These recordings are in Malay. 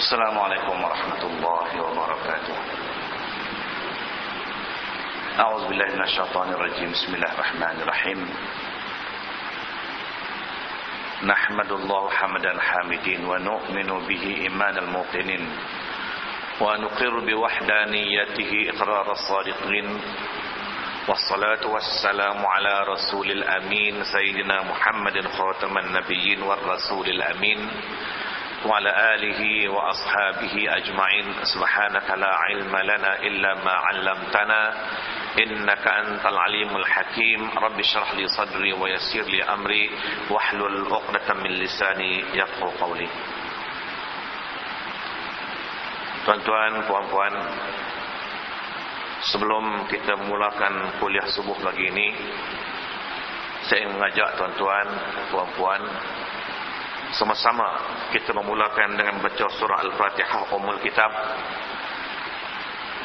السلام عليكم ورحمة الله وبركاته. أعوذ بالله من الشيطان الرجيم. بسم الله الرحمن الرحيم. نحمد الله حمدا حامدين ونؤمن به إيمان الموقنين ونقر بوحدانيته إقرار الصادقين. والصلاة والسلام على رسول الأمين سيدنا محمد خاتم النبيين والرسول الأمين. وعلى آله وأصحابه أجمعين سبحانك لا علم لنا إلا ما علمتنا إنك أنت العليم الحكيم رب اشرح لي صدري ويسر لي أمري واحلل عقدة من لساني يفقهوا قولي Tuan-tuan, puan-puan Sebelum kita mulakan kuliah subuh pagi ini Saya ingin mengajak tuan-tuan, puan-puan sama-sama kita memulakan dengan baca surah Al-Fatihah Umul Kitab.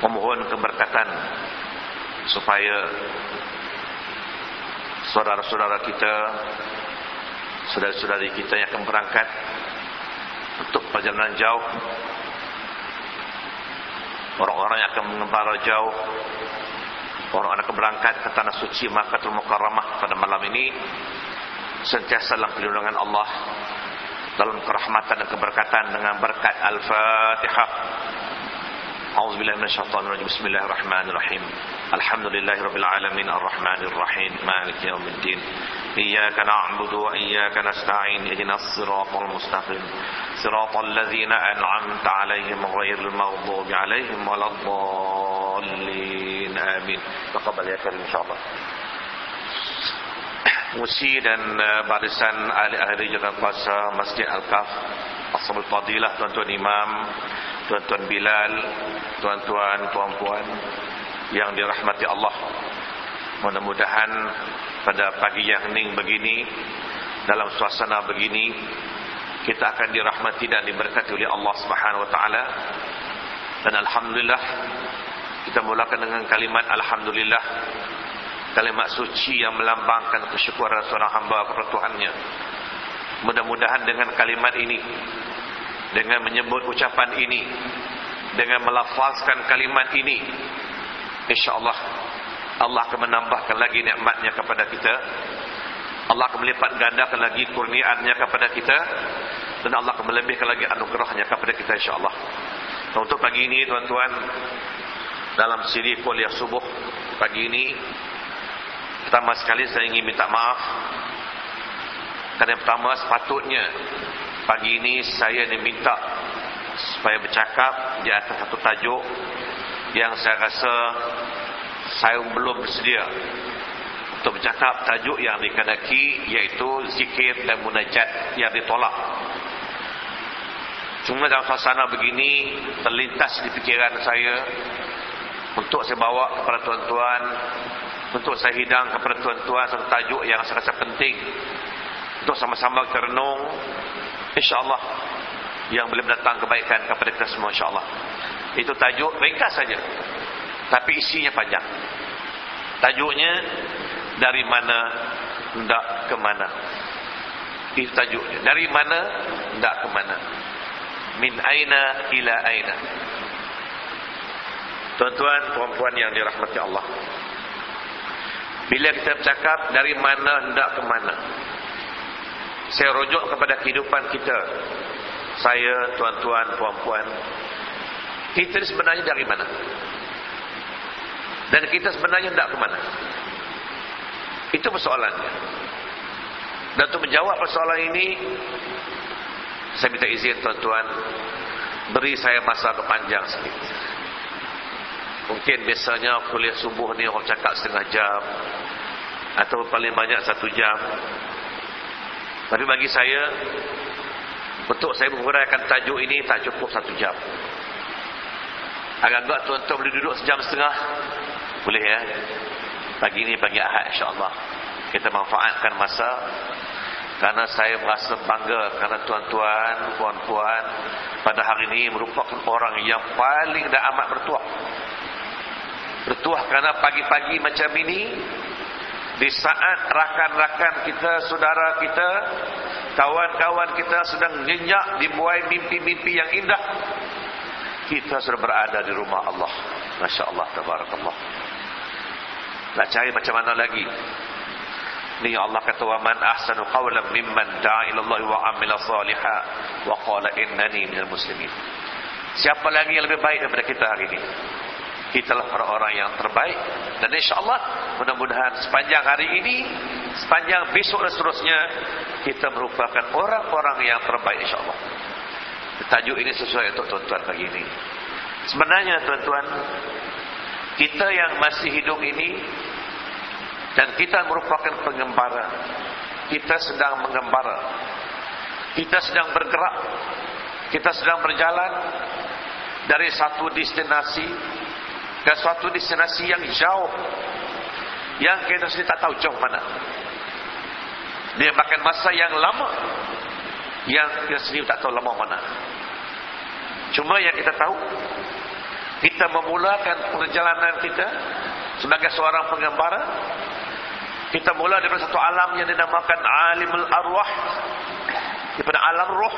Memohon keberkatan Supaya Saudara-saudara kita Saudara-saudari kita yang akan berangkat Untuk perjalanan jauh Orang-orang yang akan mengembara jauh Orang-orang akan berangkat ke tanah suci Makatul Mukarramah pada malam ini Sentiasa dalam perlindungan Allah Dalam kerahmatan dan keberkatan Dengan berkat Al-Fatihah. أعوذ بالله من الشيطان الرجيم بسم الله الرحمن الرحيم الحمد لله رب العالمين الرحمن الرحيم مالك يوم الدين إياك نعبد وإياك نستعين اهدنا الصراط المستقيم صراط الذين أنعمت عليهم غير المغضوب عليهم ولا الضالين آمين تقبل يا كريم إن شاء الله Musi dan barisan ahli-ahli jalan kuasa Masjid Al-Kaf Ashabul Fadilah Tuan-tuan Imam Tuan-tuan Bilal Tuan-tuan, puan-puan Yang dirahmati Allah Mudah-mudahan Pada pagi yang hening begini Dalam suasana begini Kita akan dirahmati dan diberkati oleh Allah Subhanahu Wa Taala. Dan Alhamdulillah Kita mulakan dengan kalimat Alhamdulillah Kalimat suci yang melambangkan kesyukuran seorang hamba kepada Tuhannya. Mudah-mudahan dengan kalimat ini Dengan menyebut ucapan ini Dengan melafazkan kalimat ini InsyaAllah Allah akan menambahkan lagi nikmatnya kepada kita. Allah akan melipat gandakan lagi kurniaannya kepada kita. Dan Allah akan melebihkan lagi anugerahnya kepada kita insyaAllah. Dan untuk pagi ini tuan-tuan Dalam siri kuliah subuh Pagi ini Pertama sekali saya ingin minta maaf. Karena yang pertama sepatutnya Pagi ini saya diminta Supaya bercakap di atas satu tajuk Yang saya rasa Saya belum bersedia Untuk bercakap. Tajuk yang dikadaki Iaitu zikir dan munajat yang ditolak. Cuma dalam suasana begini Terlintas di fikiran saya Untuk saya bawa kepada tuan-tuan untuk saya hidang kepada tuan-tuan satu tajuk yang saya rasa penting. Untuk sama-sama kita renung insyaAllah yang boleh datang kebaikan kepada kita semua insyaAllah. Itu tajuk ringkas saja tapi isinya panjang. Tajuknya dari mana hendak ke mana. Itu tajuknya. Dari mana hendak ke mana. Min aina ila aina. Tuan-tuan puan-puan yang dirahmati Allah bila kita bercakap dari mana hendak ke mana? Saya rujuk kepada kehidupan kita. Saya, tuan-tuan, puan-puan. Kita sebenarnya dari mana? Dan kita sebenarnya hendak ke mana? Itu persoalannya. Dan untuk menjawab persoalan ini Saya minta izin tuan-tuan Beri saya masa kepanjang sedikit Mungkin biasanya kuliah subuh ni orang cakap setengah jam Atau paling banyak satu jam. Tapi bagi saya Untuk saya menguraikan tajuk ini tak cukup satu jam. Agak-agak tuan-tuan boleh duduk sejam setengah? Boleh ya? Pagi ini pagi ahad insyaAllah. Kita manfaatkan masa. Karena saya merasa bangga Karena tuan-tuan, puan-puan Pada hari ini merupakan orang yang paling dan amat bertuah Bertuah kerana pagi-pagi macam ini Di saat rakan-rakan kita, saudara kita Kawan-kawan kita sedang nyenyak Dibuai mimpi-mimpi yang indah kita sudah berada di rumah Allah. Masya Allah, tabarakallah. Nak cari macam mana lagi? Ni Allah kata wa man ahsanu qawlan mimman da'a ila Allah wa amila salihan wa qala innani minal muslimin. Siapa lagi yang lebih baik daripada kita hari ini? Kita lah orang-orang yang terbaik dan insya-Allah mudah-mudahan sepanjang hari ini, sepanjang besok dan seterusnya kita merupakan orang-orang yang terbaik insya-Allah. Tajuk ini sesuai untuk tuan-tuan pagi ini. Sebenarnya tuan-tuan, kita yang masih hidup ini dan kita merupakan pengembara. Kita sedang mengembara. Kita sedang bergerak. Kita sedang berjalan dari satu destinasi ke suatu destinasi yang jauh. Yang kita sendiri tak tahu jauh mana. Dia makan masa yang lama. Yang kita sendiri tak tahu lama mana. Cuma yang kita tahu. Kita memulakan perjalanan kita. Sebagai seorang pengembara. Kita mula daripada satu alam yang dinamakan alimul arwah. Daripada alam roh.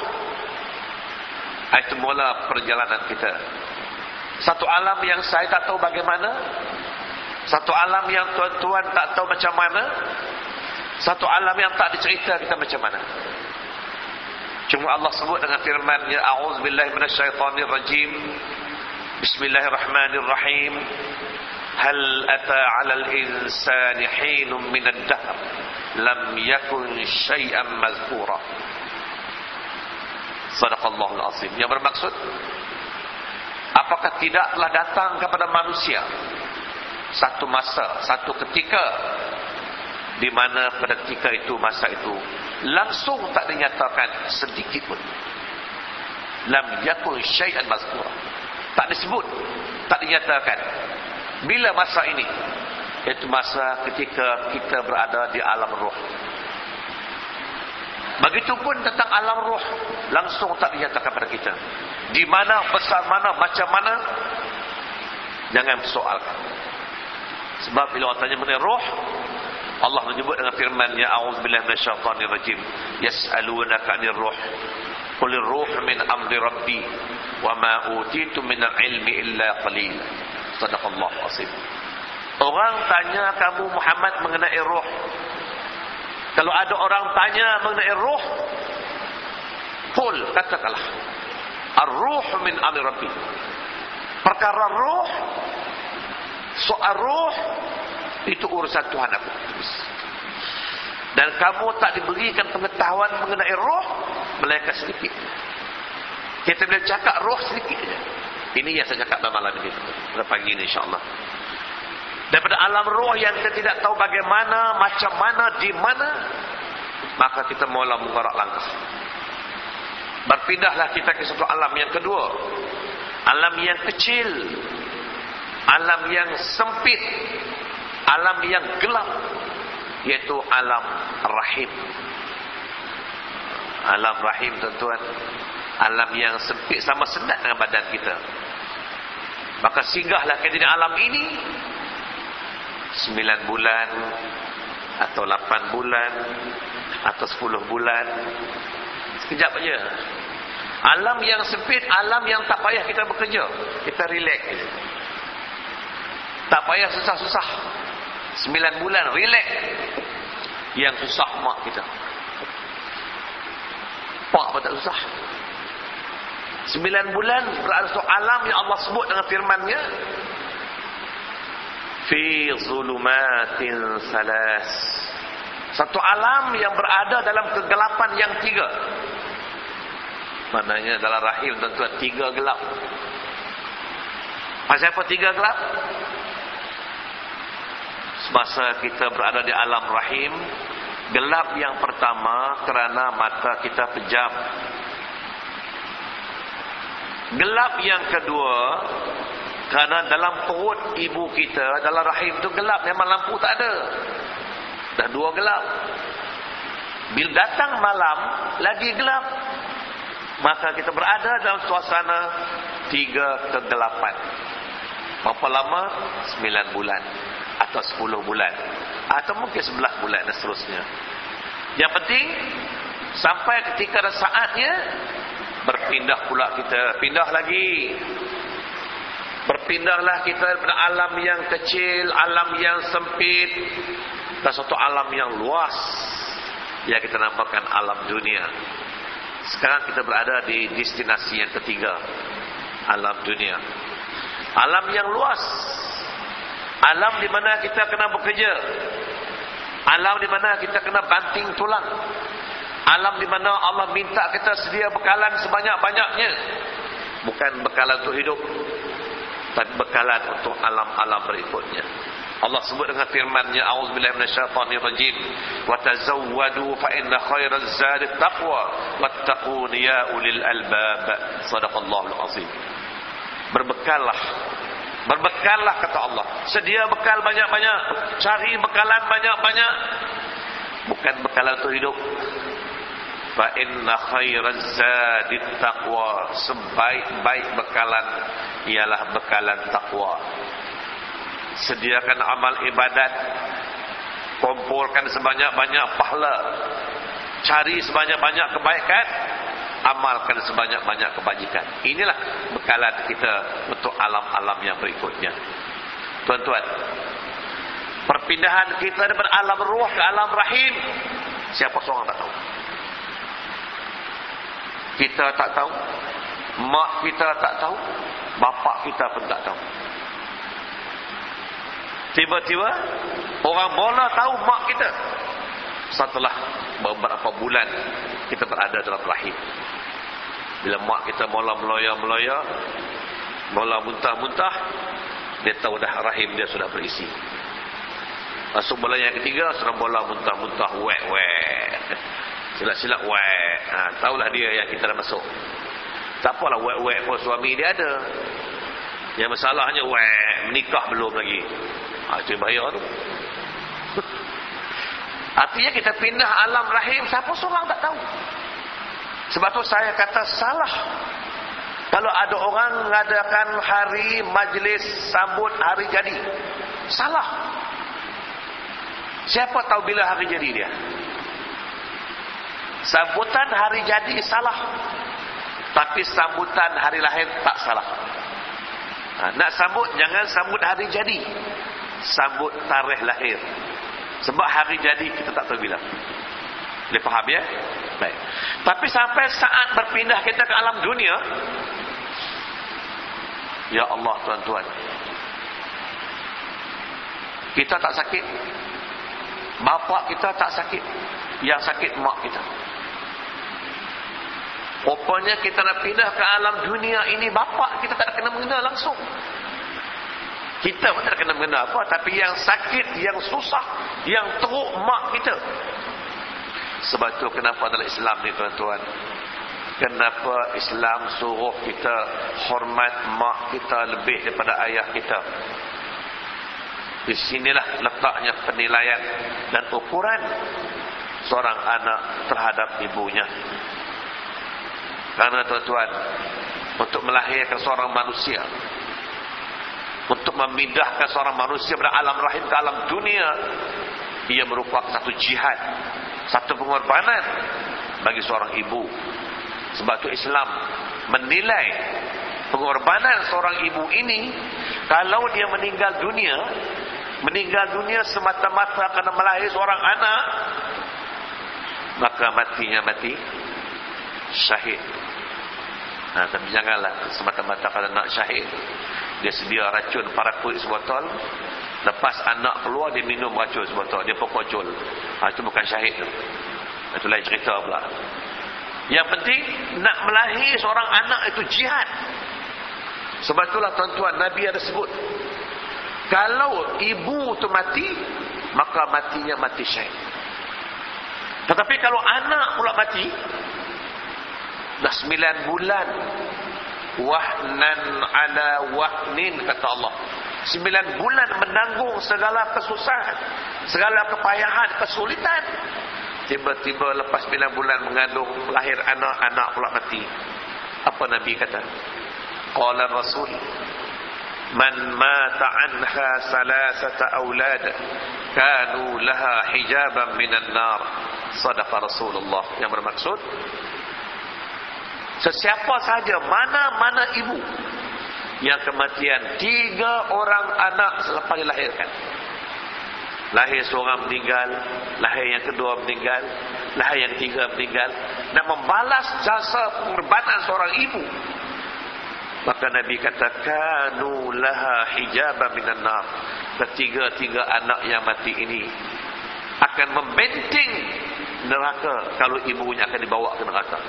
Itu mula perjalanan kita. Satu alam yang saya tak tahu bagaimana. Satu alam yang tuan-tuan tak tahu macam mana. Satu alam yang tak dicerita kita macam mana. Cuma Allah sebut dengan firman-Nya a'udzubillahi minasyaitonir rajim. Bismillahirrahmanirrahim. Hal ata 'alal insani hinun minad dahr lam yakun syai'an madhkura. Sadaqallahul azim. Yang bermaksud apakah tidaklah datang kepada manusia? Satu masa satu ketika. Di mana pada ketika itu masa itu langsung tak dinyatakan sedikit pun. Lam yakun syai'an mazkura. Tak disebut tak dinyatakan. Bila masa ini? Itu masa ketika kita berada di alam roh. Begitupun tentang alam roh. Langsung tak dinyatakan kepada kita. Di mana, besar mana, macam mana. Jangan persoalkan. Sebab bila orang tanya mengenai roh. Allah menyebut dengan firman. Ya A'udzubillah minasyaitanir rajim. Yas'alunaka anir roh. Qulir roh min amri rabbi. Wa ma utitu minal ilmi illa qalil. Sadaqallah asim. Orang tanya kamu Muhammad mengenai roh. Kalau ada orang tanya mengenai roh, Qul katakanlah. Ar-ruh min amri rabbi. Perkara roh, soal roh, itu urusan Tuhan aku. Dan kamu tak diberikan pengetahuan mengenai roh, melainkan sedikit. Kita boleh cakap roh sedikit. Ini yang saya cakap malam ini. Pada pagi ini insyaAllah. Daripada alam roh yang kita tidak tahu bagaimana, macam mana, di mana. Maka kita mula menggerak langkah. Berpindahlah kita ke satu alam yang kedua. Alam yang kecil. Alam yang sempit. Alam yang gelap. Yaitu alam rahim. Alam rahim tuan-tuan. Alam yang sempit sama sendat dengan badan kita. Maka singgahlah ke dalam alam ini sembilan bulan atau lapan bulan atau sepuluh bulan sekejap aja. Alam yang sempit, alam yang tak payah kita bekerja. Kita relax. Tak payah susah-susah. Sembilan bulan relax. Yang susah mak kita. Pak apa tak susah? Sembilan bulan berada alam yang Allah sebut dengan firman-Nya. Fi zulumatin salas. Satu alam yang berada dalam kegelapan yang tiga. Maknanya dalam rahim tentu tiga gelap. Pasal apa tiga gelap? Semasa kita berada di alam rahim, gelap yang pertama kerana mata kita pejam. Gelap yang kedua Kerana dalam perut ibu kita Dalam rahim tu gelap Memang lampu tak ada. Dah dua gelap. Bila datang malam Lagi gelap. Maka kita berada dalam suasana Tiga kegelapan. Berapa lama? Sembilan bulan Atau sepuluh bulan. Atau mungkin sebelah bulan dan seterusnya. Yang penting Sampai ketika ada saatnya berpindah pula kita. Pindah lagi berpindahlah kita daripada alam yang kecil alam yang sempit dan satu alam yang luas. Yang kita namakan alam dunia. Sekarang kita berada di destinasi yang ketiga. Alam dunia. Alam yang luas. Alam di mana kita kena bekerja. Alam di mana kita kena banting tulang. Alam di mana Allah minta kita sedia bekalan sebanyak-banyaknya. Bukan bekalan untuk hidup tapi bekalan untuk alam-alam berikutnya. Allah sebut dengan firman-Nya auzubillahi minasyaitonir rajim wa tazawwadu fa inna khairaz zadi taqwa wattaqun ya ulil albab. Sadaqallahul azim. Berbekallah. Berbekallah kata Allah. Sedia bekal banyak-banyak. Cari bekalan banyak-banyak. Bukan bekalan untuk hidup fa inna khairaz zadi taqwa. Sebaik-baik bekalan ialah bekalan takwa sediakan amal ibadat. Kumpulkan sebanyak-banyak pahala. Cari sebanyak-banyak kebaikan. Amalkan sebanyak-banyak kebajikan. Inilah bekalan kita untuk alam-alam yang berikutnya. Tuan-tuan perpindahan kita daripada alam ruh ke alam rahim siapa seorang tak tahu kita tak tahu mak kita tak tahu bapak kita pun tak tahu. Tiba-tiba orang bola tahu mak kita. Setelah beberapa bulan kita berada dalam rahim. Bila mak kita mula meloya-meloya mula muntah-muntah dia tahu dah rahim dia sudah berisi. Masuk bulan yang ketiga sudah mula muntah-muntah wek-wek silap-silap wek ha, tahulah dia yang kita dah masuk tak apalah wek-wek pun suami dia ada. Yang masalahnya wek menikah belum lagi. Ha, itu bahaya tu. Artinya kita pindah alam rahim siapa seorang tak tahu. Sebab tu saya kata salah. Kalau ada orang mengadakan hari majlis sambut hari jadi. Salah. Siapa tahu bila hari jadi dia? Sambutan hari jadi salah. Tapi sambutan hari lahir tak salah. Ha, nak sambut, jangan sambut hari jadi. Sambut tarikh lahir. Sebab hari jadi kita tak tahu bila. Boleh faham ya? Baik. Tapi sampai saat berpindah kita ke alam dunia. Ya Allah tuan-tuan. Kita tak sakit. Bapak kita tak sakit. Yang sakit mak kita. Rupanya kita nak pindah ke alam dunia ini bapak kita tak kena mengenal langsung. Kita pun tak kena mengenal apa. Tapi yang sakit, yang susah, yang teruk mak kita. Sebab itu kenapa dalam Islam ni tuan-tuan. Kenapa Islam suruh kita hormat mak kita lebih daripada ayah kita. Di sinilah letaknya penilaian dan ukuran seorang anak terhadap ibunya. Karena tuan-tuan Untuk melahirkan seorang manusia Untuk memindahkan seorang manusia Dari alam rahim ke alam dunia Ia merupakan satu jihad Satu pengorbanan Bagi seorang ibu. Sebab itu Islam menilai Pengorbanan seorang ibu ini Kalau dia meninggal dunia Meninggal dunia semata-mata Kerana melahir seorang anak Maka matinya mati Syahid Nah, tapi janganlah semata-mata kalau nak syahid dia sedia racun para kulit sebotol lepas anak keluar dia minum racun sebotol dia pokojol ha, itu bukan syahid tu. Itu lain cerita pula. Yang penting nak melahir seorang anak itu jihad. Sebab itulah tuan-tuan Nabi ada sebut kalau ibu tu mati maka matinya mati syahid. Tetapi kalau anak pula mati Dah sembilan bulan. Wahnan ala wahnin Kata Allah. Sembilan bulan menanggung segala kesusahan Segala kepayahan, kesulitan. Tiba-tiba lepas sembilan bulan mengandung Lahir anak-anak pula mati. Apa Nabi kata? Qala Rasul Man mata anha salasata awlad Kanu laha hijaban minan nar. Sadaqa Rasulullah. Yang bermaksud Sesiapa saja, mana-mana ibu yang kematian tiga orang anak selepas dilahirkan. Lahir seorang meninggal, lahir yang kedua meninggal, lahir yang ketiga meninggal. Dan membalas jasa pengorbanan seorang ibu. Maka Nabi kata, Kanu laha hijabah minan nar. Ketiga-tiga anak yang mati ini akan membenting neraka kalau ibunya akan dibawa ke neraka.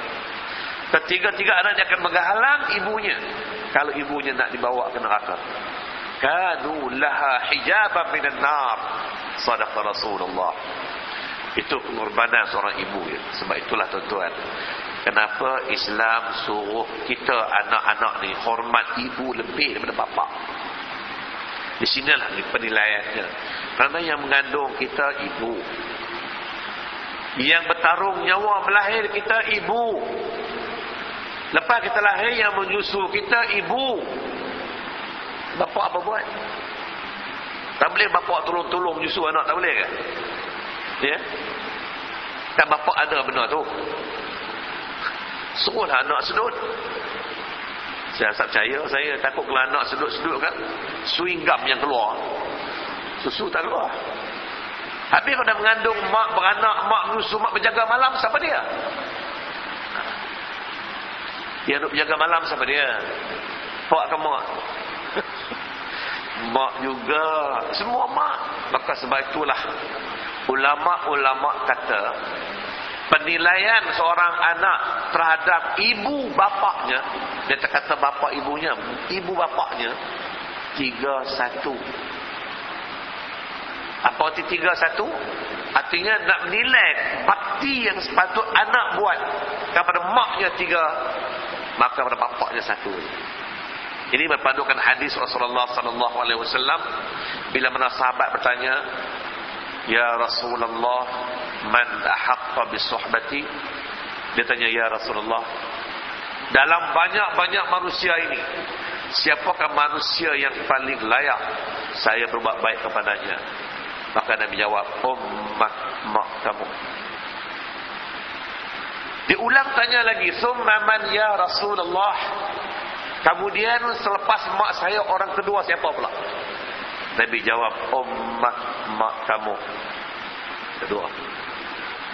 Ketiga-tiga anaknya akan menghalang ibunya kalau ibunya nak dibawa ke neraka. Kanu laha hijabah minan nar. Sadaqa Rasulullah. Itu pengorbanan seorang ibu. Ya. Sebab itulah tuan-tuan. Kenapa Islam suruh kita anak-anak ni hormat ibu lebih daripada bapa? Di sinilah penilaiannya. Kerana yang mengandung kita ibu. Yang bertarung nyawa melahir kita ibu. Lepas kita lahir yang menyusu kita ibu. Bapak apa buat? Tak boleh bapak tolong-tolong menyusu anak tak boleh ke? Ya? Kan bapak ada benda tu. Suruhlah anak sedut. Saya tak percaya saya takut kalau anak sedut-sedut kan swing gum yang keluar. Susu tak keluar. Habis kalau dah mengandung mak beranak, mak menyusu, mak berjaga malam, siapa dia? Dia duduk berjaga malam siapa dia? Pak ke mak? mak juga. Semua mak. Maka sebab itulah ulama-ulama kata penilaian seorang anak terhadap ibu bapaknya dia kata bapak ibunya ibu bapaknya tiga satu apa arti tiga satu artinya nak menilai bakti yang sepatut anak buat kepada maknya tiga maka pada bapaknya satu. Ini berpandukan hadis Rasulullah sallallahu alaihi wasallam bila mana sahabat bertanya ya Rasulullah man ahaqqa bi dia tanya ya Rasulullah dalam banyak-banyak manusia ini siapakah manusia yang paling layak saya berbuat baik kepadanya? Maka Nabi jawab ummat mak kamu diulang tanya lagi summa man ya Rasulullah kemudian selepas mak saya orang kedua siapa pula Nabi jawab ummat mak kamu kedua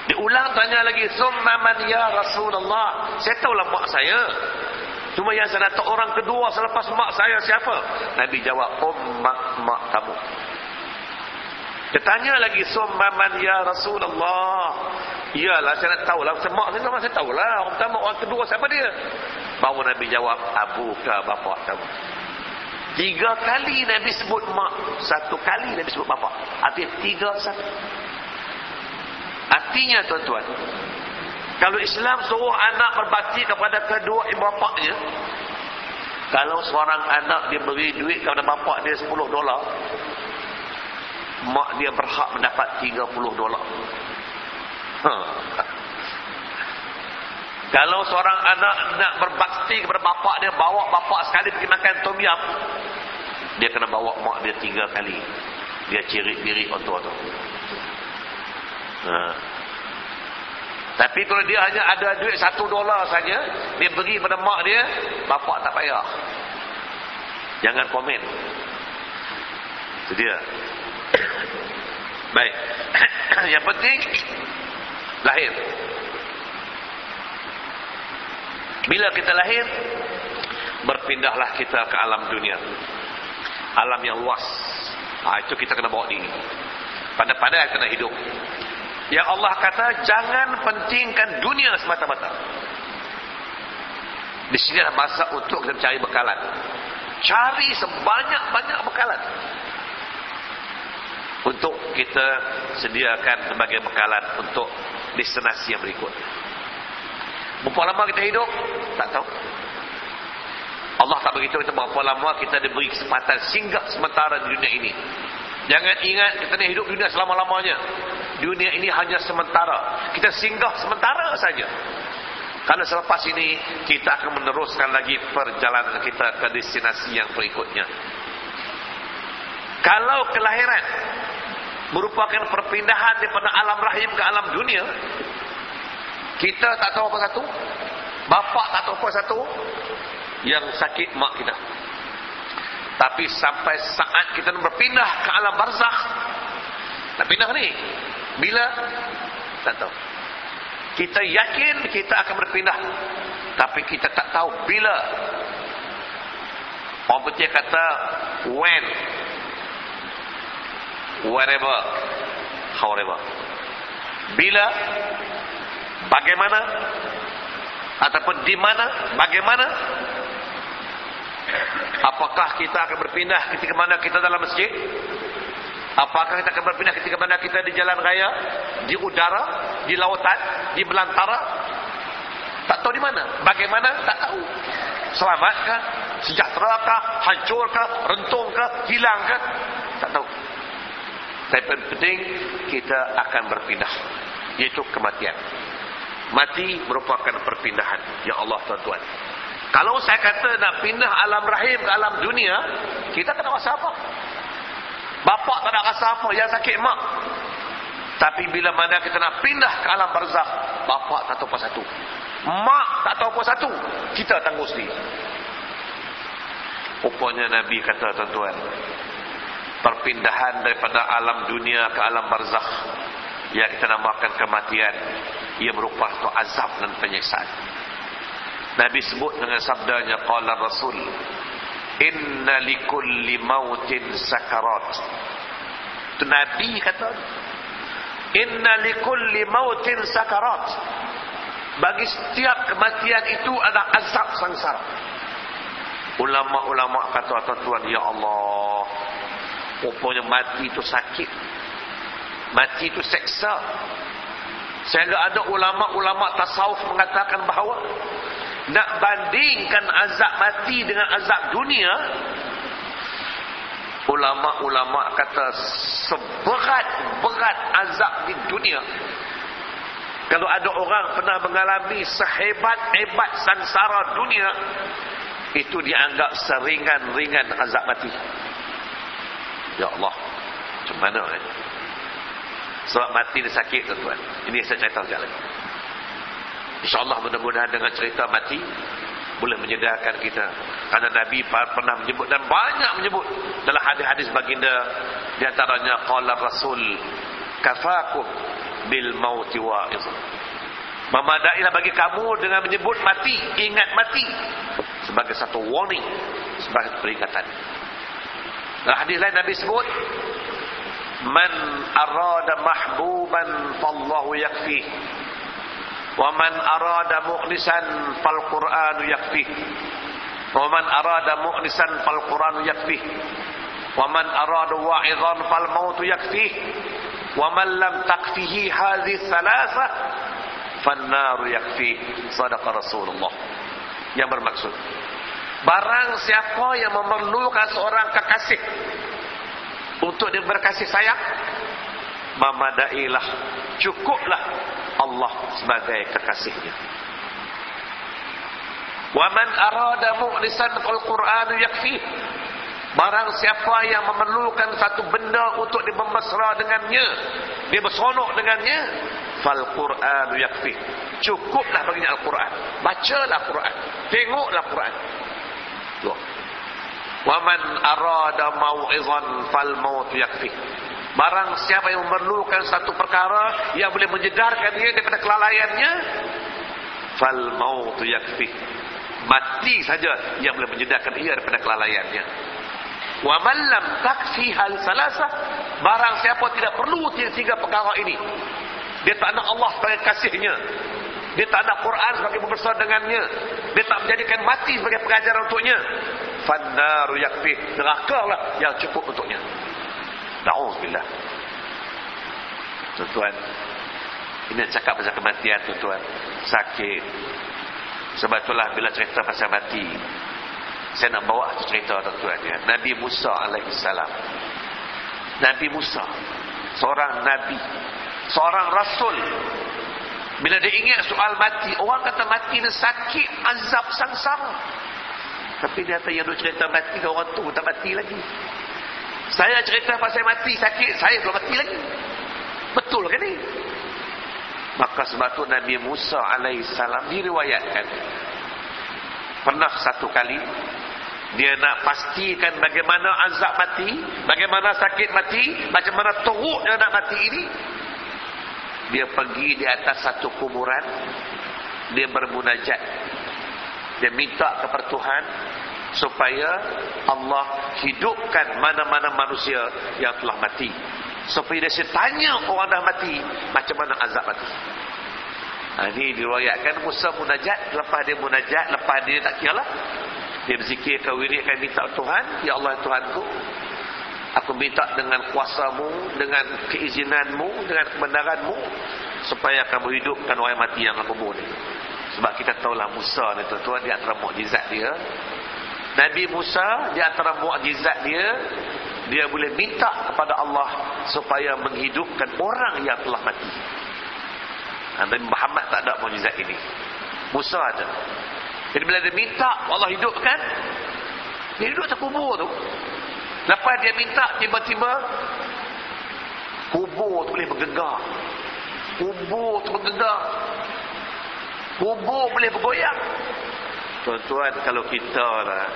Diulang tanya lagi, "Summa man ya Rasulullah?" Saya tahulah mak saya. Cuma yang saya nak orang kedua selepas mak saya siapa? Nabi jawab, "Ummak mak kamu." Dia tanya lagi, "Summa man ya Rasulullah?" Iyalah saya nak tahulah mak saya memang saya tahulah. Orang pertama orang kedua siapa dia? Baru Nabi jawab, "Abuka bapak kamu." Tiga kali Nabi sebut mak, satu kali Nabi sebut bapak. Artinya tiga satu. Artinya tuan-tuan Kalau Islam suruh anak berbakti kepada kedua ibu bapaknya Kalau seorang anak dia beri duit kepada bapak dia 10 dolar Mak dia berhak mendapat 30 dolar Kalau seorang anak nak berbakti kepada bapak dia Bawa bapak sekali pergi makan tom yum Dia kena bawa mak dia tiga kali Dia cirit-cirit otot-otot Ha. Tapi kalau dia hanya ada duit satu dolar saja, dia pergi pada mak dia, bapak tak payah. Jangan komen. Itu dia. Baik. Yang penting, lahir. Bila kita lahir, berpindahlah kita ke alam dunia. Alam yang luas. Ha, itu kita kena bawa diri. Pandai-pandai kena hidup. Yang Allah kata jangan pentingkan dunia semata-mata. Di sini adalah masa untuk kita cari bekalan. Cari sebanyak-banyak bekalan. Untuk kita sediakan sebagai bekalan untuk destinasi yang berikut. Berapa lama kita hidup? Tak tahu. Allah tak beritahu kita berapa lama kita diberi kesempatan singgah sementara di dunia ini. Jangan ingat kita ni hidup dunia selama-lamanya. Dunia ini hanya sementara. Kita singgah sementara saja. Karena selepas ini kita akan meneruskan lagi perjalanan kita ke destinasi yang berikutnya. Kalau kelahiran merupakan perpindahan daripada alam rahim ke alam dunia, kita tak tahu apa satu. Bapak tak tahu apa satu. Yang sakit mak kita. Tapi sampai saat kita berpindah ke alam barzakh. Nak pindah ni. Bila? Tak tahu. Kita yakin kita akan berpindah. Tapi kita tak tahu bila. Orang putih kata when. Wherever. However. Bila. Bagaimana. Ataupun di mana. Bagaimana. Apakah kita akan berpindah ketika mana kita dalam masjid? Apakah kita akan berpindah ketika mana kita di jalan raya, di udara, di lautan, di belantara? Tak tahu di mana. Bagaimana? Tak tahu. Selamatkah? Sejahterakah? Hancurkah? Rentungkah? Hilangkah? Tapi penting kita akan berpindah. Iaitu kematian. Mati merupakan perpindahan. Ya Allah tuan-tuan. Kalau saya kata nak pindah alam rahim ke alam dunia, kita tak nak rasa apa. Bapak tak nak rasa apa, yang sakit mak. Tapi bila mana kita nak pindah ke alam barzakh, bapak tak tahu apa satu. Mak tak tahu apa satu. Kita tangguh sendiri. Rupanya Nabi kata tuan-tuan, perpindahan daripada alam dunia ke alam barzakh yang kita namakan kematian, ia merupakan azab dan penyiksaan. Nabi sebut dengan sabdanya qala Rasul Inna likulli mautin sakarat. Itu Nabi kata. Inna likulli mautin sakarat. Bagi setiap kematian itu ada azab sangsara. Ulama-ulama kata tuan-tuan, Ya Allah. Rupanya mati itu sakit. Mati itu seksa. Sehingga ada ulama-ulama tasawuf mengatakan bahawa nak bandingkan azab mati dengan azab dunia ulama-ulama kata seberat-berat azab di dunia kalau ada orang pernah mengalami sehebat-hebat sansara dunia itu dianggap seringan-ringan azab mati ya Allah macam mana eh? sebab mati ni sakit tuan-tuan ini saya cerita sekali lagi InsyaAllah mudah-mudahan dengan cerita mati boleh menyedarkan kita. Karena Nabi pernah menyebut dan banyak menyebut dalam hadis-hadis baginda di antaranya qala Rasul kafakum bil mauti wa'iz. Memadailah bagi kamu dengan menyebut mati, ingat mati sebagai satu warning, sebagai peringatan. Nah, hadis lain Nabi sebut Man arada mahbuban fallahu yakfi. Wa man arada mukhlisan fal Qur'an yakfi. Wa man arada mukhlisan fal Qur'an yakfi. Wa man arada wa'izan fal maut yakfi. Wa man lam takfihi hadhihi thalatha fan nar yakfi. Sadaqa rasulullah. Yang bermaksud barang siapa yang memerlukan seorang kekasih untuk dia berkasih sayang memadailah cukuplah Allah sebagai kekasihnya. Wa man arada mu'lisan fal qur'an yakfi. Barang siapa yang memerlukan satu benda untuk dibemesra dengannya dia bersonok dengannya fal qur'an yakfi. Cukuplah baginya al-quran. Bacalah quran tengoklah quran Tuh. Wa man arada mau'izan fal maut yakfi Barang siapa yang memerlukan satu perkara yang boleh menjedarkan dia daripada kelalaiannya, fal maut yakfi. Mati saja yang boleh menjedarkan dia daripada kelalaiannya. Wa man lam takfi hal salasa, barang siapa tidak perlu tiga perkara ini. Dia tak nak Allah sebagai kasihnya. Dia tak nak Quran sebagai pembesar dengannya. Dia tak menjadikan mati sebagai pengajaran untuknya. Fannaru yakfi. Neraka lah yang cukup untuknya. Na'udzubillah. Tuan-tuan. Ini cakap pasal kematian tuan-tuan. Sakit. Sebab itulah bila cerita pasal mati. Saya nak bawa cerita tuan-tuan. Ya. Nabi Musa alaihissalam. Nabi Musa. Seorang Nabi. Seorang Rasul. Bila dia ingat soal mati. Orang kata mati ni sakit. Azab sangsara. Tapi dia kata yang dia cerita mati. Orang tu tak mati lagi. Saya cerita pasal mati sakit, saya belum mati lagi. Betul ke ni? Maka sebab tu Nabi Musa alaihissalam diriwayatkan pernah satu kali dia nak pastikan bagaimana azab mati, bagaimana sakit mati, bagaimana teruknya nak mati ini. Dia pergi di atas satu kuburan, dia bermunajat. Dia minta kepada Tuhan supaya Allah hidupkan mana-mana manusia yang telah mati. Supaya dia tanya orang dah mati, macam mana azab mati. Ha, ini diriwayatkan Musa munajat, lepas dia munajat, lepas dia tak kira lah. Dia berzikir ke wirid akan minta Tuhan, Ya Allah Tuhanku, aku minta dengan kuasamu, dengan keizinanmu, dengan kebenaranmu, supaya kamu hidupkan orang mati yang aku bunuh. Sebab kita tahulah Musa ni tuan-tuan, di antara mukjizat dia. Nabi Musa, di antara mukjizat dia, dia boleh minta kepada Allah supaya menghidupkan orang yang telah mati. Nabi Muhammad tak ada mukjizat ini. Musa ada. Jadi bila dia minta Allah hidupkan, dia hidup atas kubur tu. Lepas dia minta, tiba-tiba kubur tu boleh bergegar. Kubur tu bergegar. Kubur boleh bergoyang. Tuan-tuan, kalau kita lah,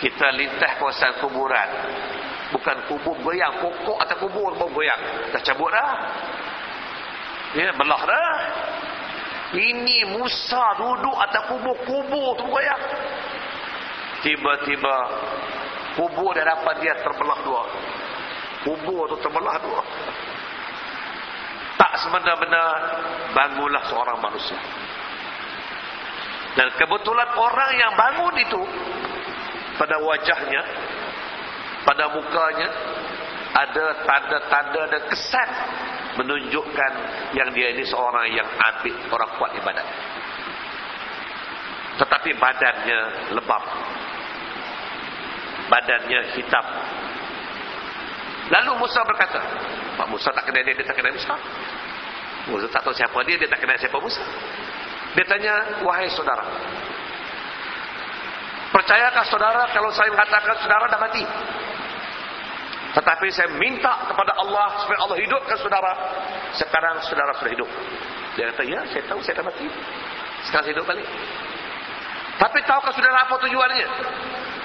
kita lintas kawasan kuburan, bukan kubur bergoyang, pokok atau kubur bergoyang. Dah cabut dah. Ya, belah dah. Ini Musa duduk atas kubur-kubur tu goyang. Tiba-tiba kubur di hadapan dia terbelah dua. Kubur tu terbelah dua. Tak semena-mena bangunlah seorang manusia. Dan kebetulan orang yang bangun itu pada wajahnya, pada mukanya ada tanda-tanda dan kesan menunjukkan yang dia ini seorang yang abid orang kuat ibadat. Tetapi badannya lebam. Badannya hitam. Lalu Musa berkata Pak Musa tak kenal dia, dia tak kenal Musa. Musa tak tahu siapa dia, dia tak kenal siapa Musa dia tanya, wahai saudara percayakah saudara kalau saya mengatakan saudara dah mati tetapi saya minta kepada Allah supaya Allah hidupkan saudara. Sekarang saudara sudah hidup. Dia kata, ya saya tahu saya dah mati. Sekarang saya hidup balik. Tapi tahukah saudara apa tujuannya?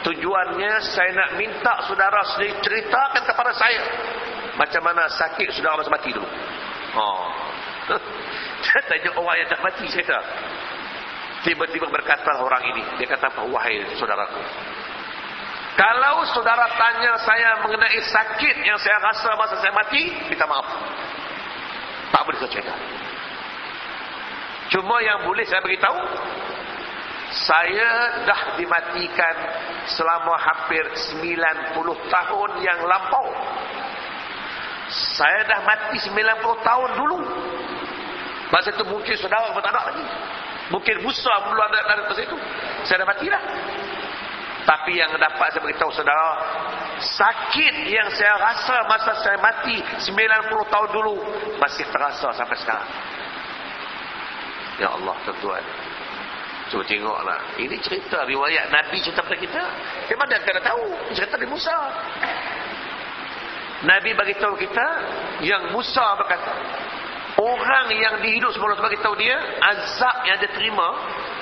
Tujuannya saya nak minta saudara sendiri ceritakan kepada saya. Macam mana sakit saudara masa mati dulu. Oh. Saya tanya orang yang dah mati saya. Tiba-tiba berkata orang ini. Dia kata, wahai saudaraku. Kalau saudara tanya saya mengenai sakit yang saya rasa masa saya mati, minta maaf. Tak boleh saya cerita. Cuma yang boleh saya beritahu, saya dah dimatikan selama hampir 90 tahun yang lampau. Saya dah mati 90 tahun dulu. Masa itu mungkin saudara tak ada lagi. Mungkin Musa belum ada dari masa itu. Saya dah matilah. Tapi yang dapat saya beritahu saudara, sakit yang saya rasa masa saya mati 90 tahun dulu masih terasa sampai sekarang. Ya Allah, tuan-tuan. Cuba tengoklah. Ini cerita riwayat Nabi cerita kepada kita. Memang dia kena tahu. Cerita dari Musa. Nabi bagi tahu kita yang Musa berkata, orang yang dihidup sebelum bagi tahu dia, azab yang dia terima,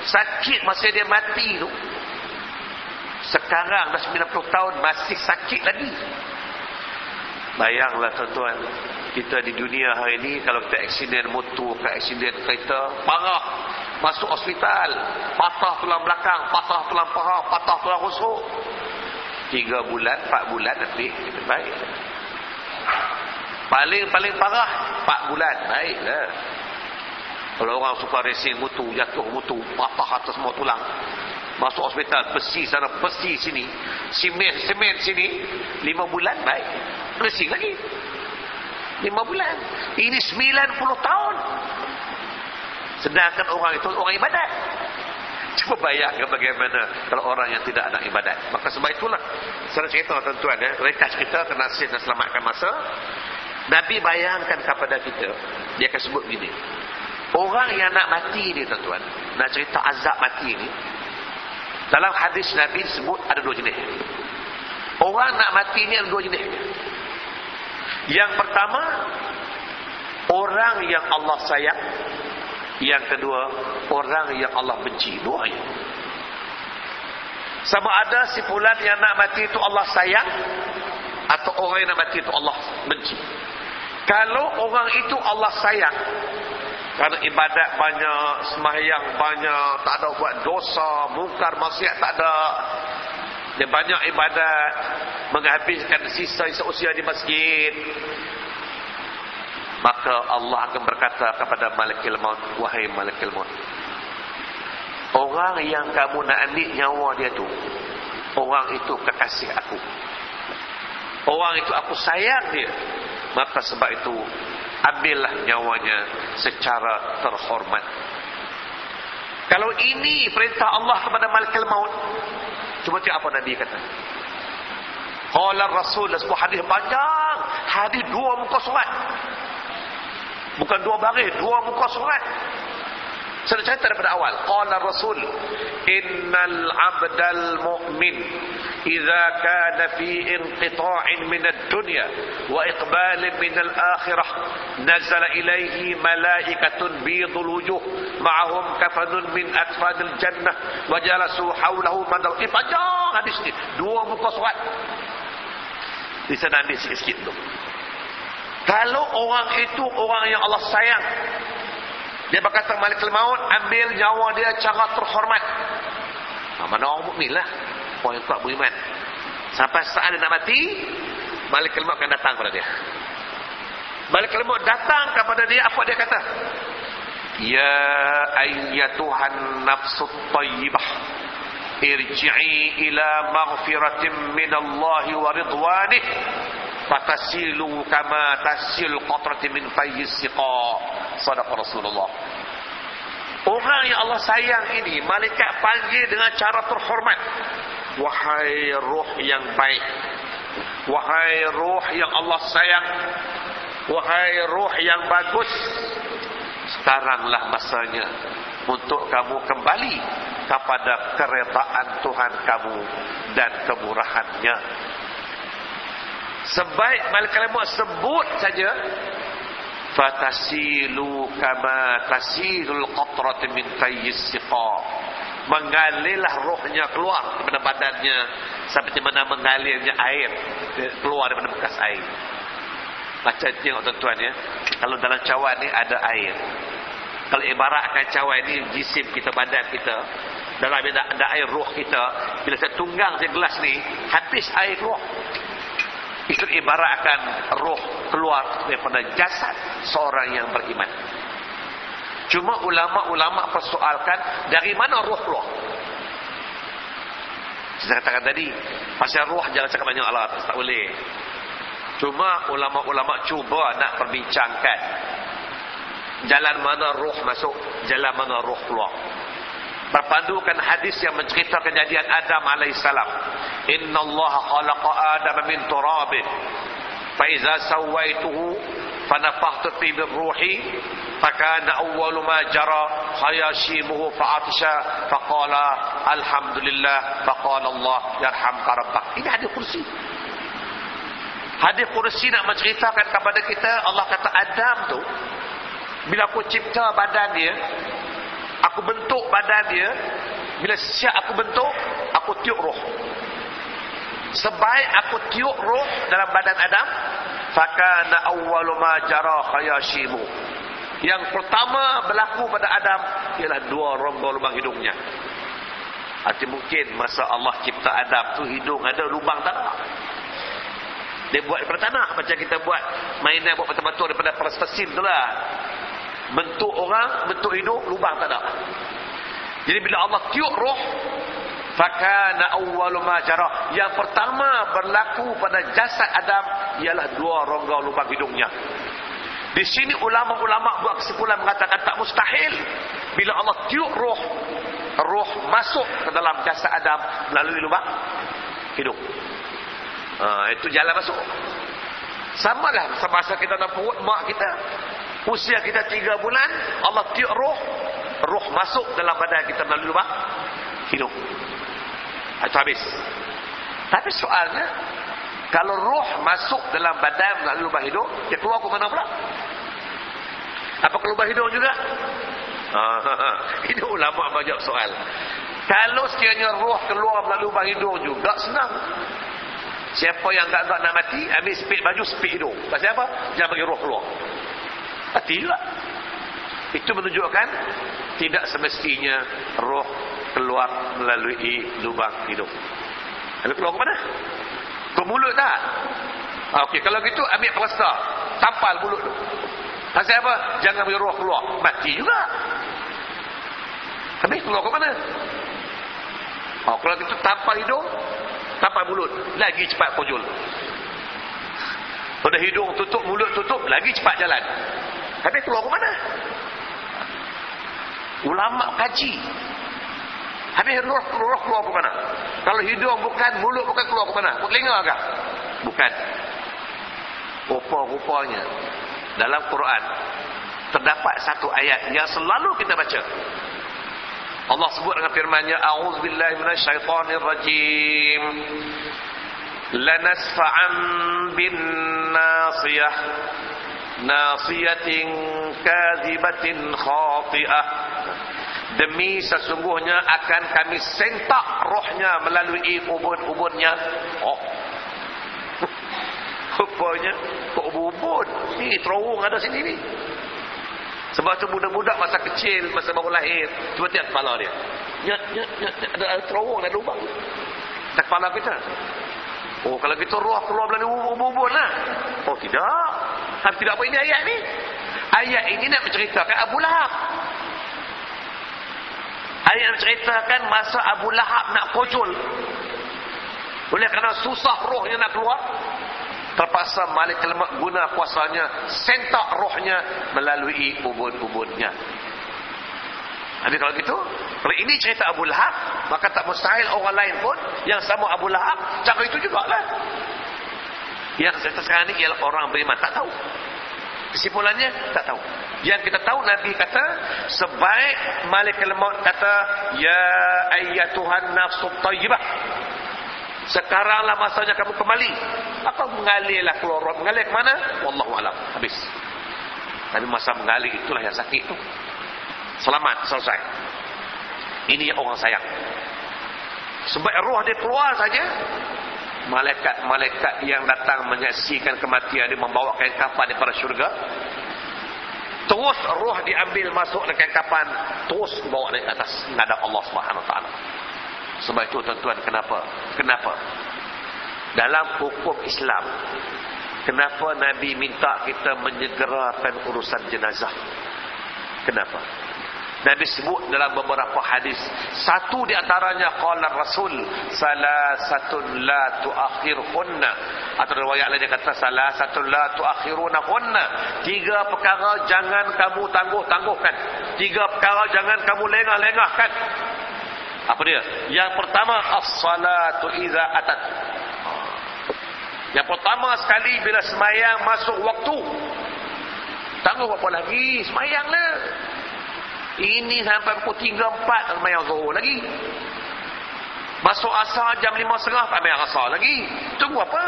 sakit masa dia mati tu, sekarang dah 90 tahun masih sakit lagi. Bayanglah tuan-tuan, kita di dunia hari ini kalau kita aksiden motor, ke aksiden kereta, parah. Masuk hospital, patah tulang belakang, patah tulang paha, patah tulang rusuk. Tiga bulan, empat bulan nanti kita baik. Paling-paling parah, empat bulan, baiklah. Kalau orang suka racing motor, jatuh motor, patah atas semua tulang. Masuk hospital besi sana besi sini. Semen semen sini. Lima bulan baik. Bersih lagi. Lima bulan. Ini sembilan puluh tahun. Sedangkan orang itu orang ibadat. Cuba bayangkan bagaimana kalau orang yang tidak ada ibadat. Maka sebab itulah saya cerita tuan-tuan ya. Mereka cerita kena dan selamatkan masa Nabi bayangkan kepada kita dia akan sebut begini orang yang nak mati ni tuan-tuan nak cerita azab mati ni dalam hadis Nabi sebut ada dua jenis. Orang nak mati ni ada dua jenis. Yang pertama, Orang yang Allah sayang. Yang kedua, orang yang Allah benci. Dua ayat. Sama ada si fulan yang nak mati itu Allah sayang atau orang yang nak mati itu Allah benci. Kalau orang itu Allah sayang kerana ibadat banyak, sembahyang banyak, tak ada buat dosa, mungkar maksiat tak ada. Dia banyak ibadat, menghabiskan sisa-sisa usia di masjid. Maka Allah akan berkata kepada Malikil Maut, wahai Malikil Maut, Orang yang kamu nak ambil nyawa dia tu Orang itu kekasih aku Orang itu aku sayang dia Maka sebab itu Ambillah nyawanya secara terhormat. Kalau ini perintah Allah kepada Malikil Maut Cuma tengok apa Nabi kata. Qala Rasul sebuah hadis panjang. Hadis dua muka surat. Bukan dua baris Dua muka surat sudah cerita daripada awal. Qala Rasul, "Innal 'abdal mu'min idza kana fi inqita'in min ad-dunya wa iqbalin min al-akhirah, nazala ilayhi malaikatun bidul wujuh ma'ahum kafanun min atfadil jannah wa jalasu hawlahu madal." Eh, panjang hadis ni. Dua muka surat. Di sana ambil sikit-sikit tu. Kalau orang itu orang yang Allah sayang, dia berkata Malik Maut ambil nyawa dia cara terhormat. Ha, mana orang mukmin lah. Orang yang kuat beriman. Sampai saat dia nak mati, Malik Maut akan datang kepada dia. Malik Maut datang kepada dia, apa dia kata? Ya ayyatuhan nafsut tayyibah. Irji'i ila maghfiratin minallahi wa ridwanih fatasilu kama tasil qatrati min fayyis siqa. Sadaqa Rasulullah. Orang yang Allah sayang ini malaikat panggil dengan cara terhormat. Wahai ruh yang baik. Wahai ruh yang Allah sayang. Wahai ruh yang bagus. Sekaranglah masanya untuk kamu kembali kepada keredaan Tuhan kamu dan kemurahannya Sebaik malaikat sebut saja fatasilu kama tasilul qatrat min tayyis siqa. Mengalirlah rohnya keluar daripada badannya seperti mana mengalirnya air keluar daripada bekas air. Macam tengok tuan-tuan ya. Kalau dalam cawan ni ada air. Kalau ibaratkan cawan ni jisim kita badan kita dalam ada, ada air roh kita bila saya tunggang saya gelas ni habis air keluar itu ibaratkan roh keluar daripada jasad seorang yang beriman. Cuma ulama-ulama persoalkan dari mana roh keluar. Saya katakan tadi, pasal roh jangan cakap banyak Allah, tak boleh. Cuma ulama-ulama cuba nak perbincangkan jalan mana roh masuk, jalan mana roh keluar berpandukan hadis yang menceritakan kejadian Adam alaihissalam. Inna Allah khalaqa Adam min turabin. Fa iza sawaituhu fa nafakhtu fi ruhi fa kana ma jara khayashimuhu fa atsha alhamdulillah fa qala Allah. Ini hadis kursi. Hadis kursi nak menceritakan kepada kita Allah kata Adam tu bila aku cipta badan dia aku bentuk badan dia. Bila siap aku bentuk aku tiup roh. Sebaik aku tiup roh dalam badan Adam fakana awwalu ma jara khayashimu. Yang pertama berlaku pada Adam ialah dua rongga lubang hidungnya. Arti mungkin masa Allah cipta Adam tu hidung ada lubang tak ada. Dia buat daripada tanah macam kita buat mainan buat betul-betul daripada plastisin tu lah bentuk orang, bentuk hidup, lubang tak ada. Jadi bila Allah tiup roh, fakana awwalu ma jara. Yang pertama berlaku pada jasad Adam ialah dua rongga lubang hidungnya. Di sini ulama-ulama buat kesimpulan mengatakan tak mustahil bila Allah tiup roh, roh masuk ke dalam jasad Adam melalui lubang hidung. Ha, itu jalan masuk. Sama lah semasa kita dalam perut mak kita. Usia kita tiga bulan, Allah tiup roh, roh masuk dalam badan kita melalui lubang hidung. Itu habis. Tapi soalnya, kalau roh masuk dalam badan melalui lubang hidung, dia keluar ke mana pula? Apa kelubah hidung juga? Ini ulama banyak soal. Kalau sekiranya roh keluar melalui lubang hidung juga senang. Siapa yang tak nak mati, ambil spik baju, spik hidung. Pasal apa? Jangan bagi roh keluar. Juga. Itu menunjukkan tidak semestinya roh keluar melalui lubang hidung. Lalu keluar ke mana? Ke mulut tak? Okey, kalau gitu ambil plasta, tampal mulut tu. Pasal apa? Jangan bagi roh keluar. Mati juga. Habis keluar ke mana? Oh, kalau gitu tampal hidung, tampal mulut. Lagi cepat pojul. Pada hidung tutup, mulut tutup, lagi cepat jalan. Habis keluar ke mana? Ulama kaji. Habis roh, roh keluar ke mana? Kalau hidung bukan, mulut bukan keluar ke mana? Telinga kah? Bukan. Rupa-rupanya dalam Quran terdapat satu ayat yang selalu kita baca. Allah sebut dengan firman-Nya A'udzubillahi minasyaitonirrajim. Lanasfa'an bin nasiyah nasiyatin kadhibatin khati'ah. Demi sesungguhnya akan kami sentak rohnya melalui ubun-ubunnya. Oh. Rupanya kok ubun ni terowong ada sini ni. Sebab tu budak-budak masa kecil masa baru lahir cuba tiap kepala dia. Nyat, nyat, ada terowong ada lubang tak kepala kita oh kalau kita roh keluar melalui ubun-ubun lah oh tidak tapi tidak apa ini ayat ni ayat ini nak menceritakan Abu Lahab Ayat menceritakan masa Abu Lahab nak kojol. Oleh kerana susah rohnya nak keluar. Terpaksa Malik Lemak guna kuasanya. Sentak rohnya melalui ubun-ubunnya. Jadi kalau gitu. Kalau ini cerita Abu Lahab. Maka tak mustahil orang lain pun. Yang sama Abu Lahab. Cara itu juga lah. Yang cerita sekarang ini ialah orang beriman. Tak tahu. Kesimpulannya tak tahu. Yang kita tahu Nabi kata sebaik malaikat maut kata ya ayyatuhan nafsu thayyibah. Sekaranglah masanya kamu kembali. Apa mengalirlah keluar mengalir ke mana? Wallahu alam. Habis. Tapi masa mengalir itulah yang sakit tu. Selamat selesai. Ini yang orang sayang. Sebab roh dia keluar saja malaikat-malaikat yang datang menyaksikan kematian dia membawa kain kapan daripada syurga. Terus roh diambil masuk dengan kapan terus bawa naik atas menghadap Allah Subhanahu taala. Sebab itu tuan-tuan kenapa? Kenapa? Dalam hukum Islam kenapa nabi minta kita menyegerakan urusan jenazah? Kenapa Nabi sebut dalam beberapa hadis. Satu di antaranya qala Rasul salasatun la tuakhirhunna. Atau riwayat lain kata salasatun la tuakhirunahunna. Tiga perkara jangan kamu tangguh-tangguhkan. Tiga perkara jangan kamu lengah-lengahkan. Apa dia? Yang pertama as-salatu iza atat. Yang pertama sekali bila semayang masuk waktu. Tangguh apa lagi? Semayanglah. Ini sampai pukul 3 4 sembahyang zuhur lagi. Masuk asar jam 5.30 sembahyang asar lagi. Tunggu apa?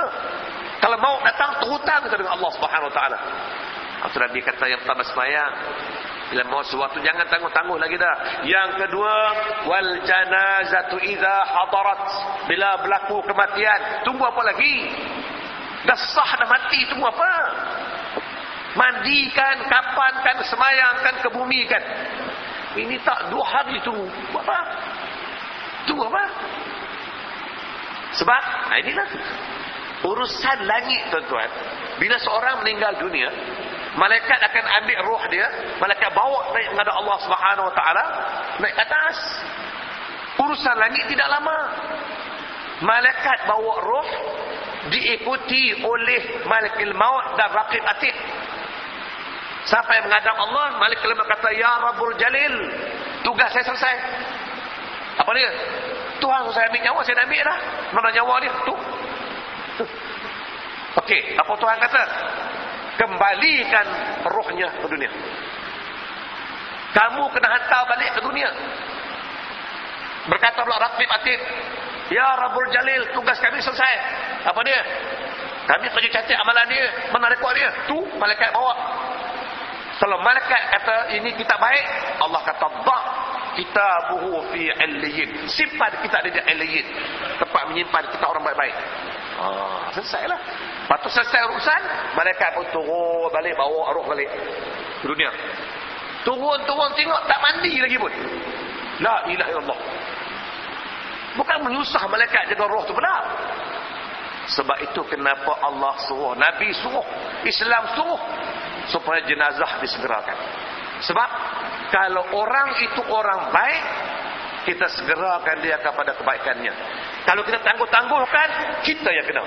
Kalau mau datang terhutang kita dengan Allah Subhanahu taala. Atau Nabi kata yang pertama sembahyang bila mau sesuatu jangan tangguh-tangguh lagi dah. Yang kedua wal janazatu idza hadarat bila berlaku kematian. Tunggu apa lagi? Dah sah dah mati tunggu apa? Mandikan, kapankan, semayangkan, kebumikan. Ini tak dua hari tunggu. Buat apa? Tunggu apa? Sebab, nah inilah. Urusan langit tuan-tuan. Bila seorang meninggal dunia, malaikat akan ambil roh dia, malaikat bawa naik kepada Allah Subhanahu Wa Taala naik atas. Urusan langit tidak lama. Malaikat bawa roh diikuti oleh malaikat maut dan raqib atid. Sampai menghadap Allah, Malik Kalim kata, Ya Rabbul Jalil, tugas saya selesai. Apa dia? Tuhan saya ambil nyawa, saya dah ambil dah. Mana nyawa dia? Tu. Okey, apa Tuhan kata? Kembalikan rohnya ke dunia. Kamu kena hantar balik ke dunia. Berkata pula Raqib Atid, Ya Rabbul Jalil, tugas kami selesai. Apa dia? Kami kerja catat amalan dia, mana rekod dia? Tu, malaikat bawa. Kalau malaikat kata ini kita baik, Allah kata ba kita buhu fi illiyin. Simpan kita ada di illiyin. Tempat menyimpan kita orang baik-baik. Ah, selesailah. Lepas tu selesai urusan, malaikat pun turun balik bawa roh balik ke dunia. Turun-turun tengok tak mandi lagi pun. La ilaha illallah. Bukan menyusah malaikat jaga roh tu benar. Sebab itu kenapa Allah suruh, Nabi suruh, Islam suruh supaya jenazah disegerakan. Sebab kalau orang itu orang baik, kita segerakan dia kepada kebaikannya. Kalau kita tangguh-tangguhkan, kita yang kena.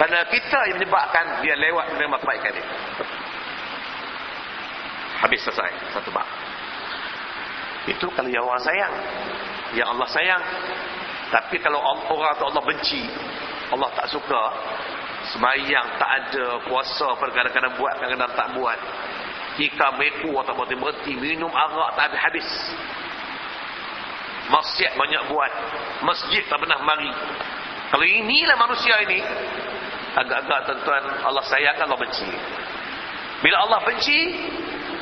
Kerana kita yang menyebabkan dia lewat menerima kebaikan dia. Habis selesai satu bab. Itu kalau yang orang sayang. Yang Allah sayang. Tapi kalau orang atau Allah benci, Allah tak suka, Semayang tak ada, puasa kadang-kadang buat, kadang-kadang tak buat. Jika meku atau berhenti, minum arak tak habis-habis. Maksiat banyak buat. Masjid tak pernah mari. Kalau inilah manusia ini, agak-agak tuan-tuan, Allah sayangkan Allah benci. Bila Allah benci,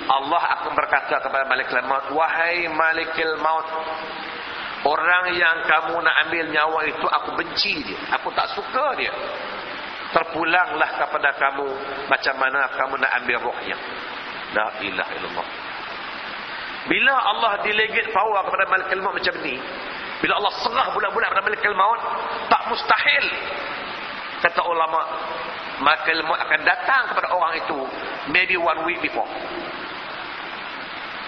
Allah akan berkata kepada Malikul Maut, Wahai Malikul Maut, orang yang kamu nak ambil nyawa itu, aku benci dia. Aku tak suka dia terpulanglah kepada kamu macam mana kamu nak ambil rohnya la ilaha illallah. Bila Allah delegate power kepada malaikat maut macam ni bila Allah serah bulat-bulat kepada malaikat maut tak mustahil kata ulama malaikat maut akan datang kepada orang itu maybe one week before.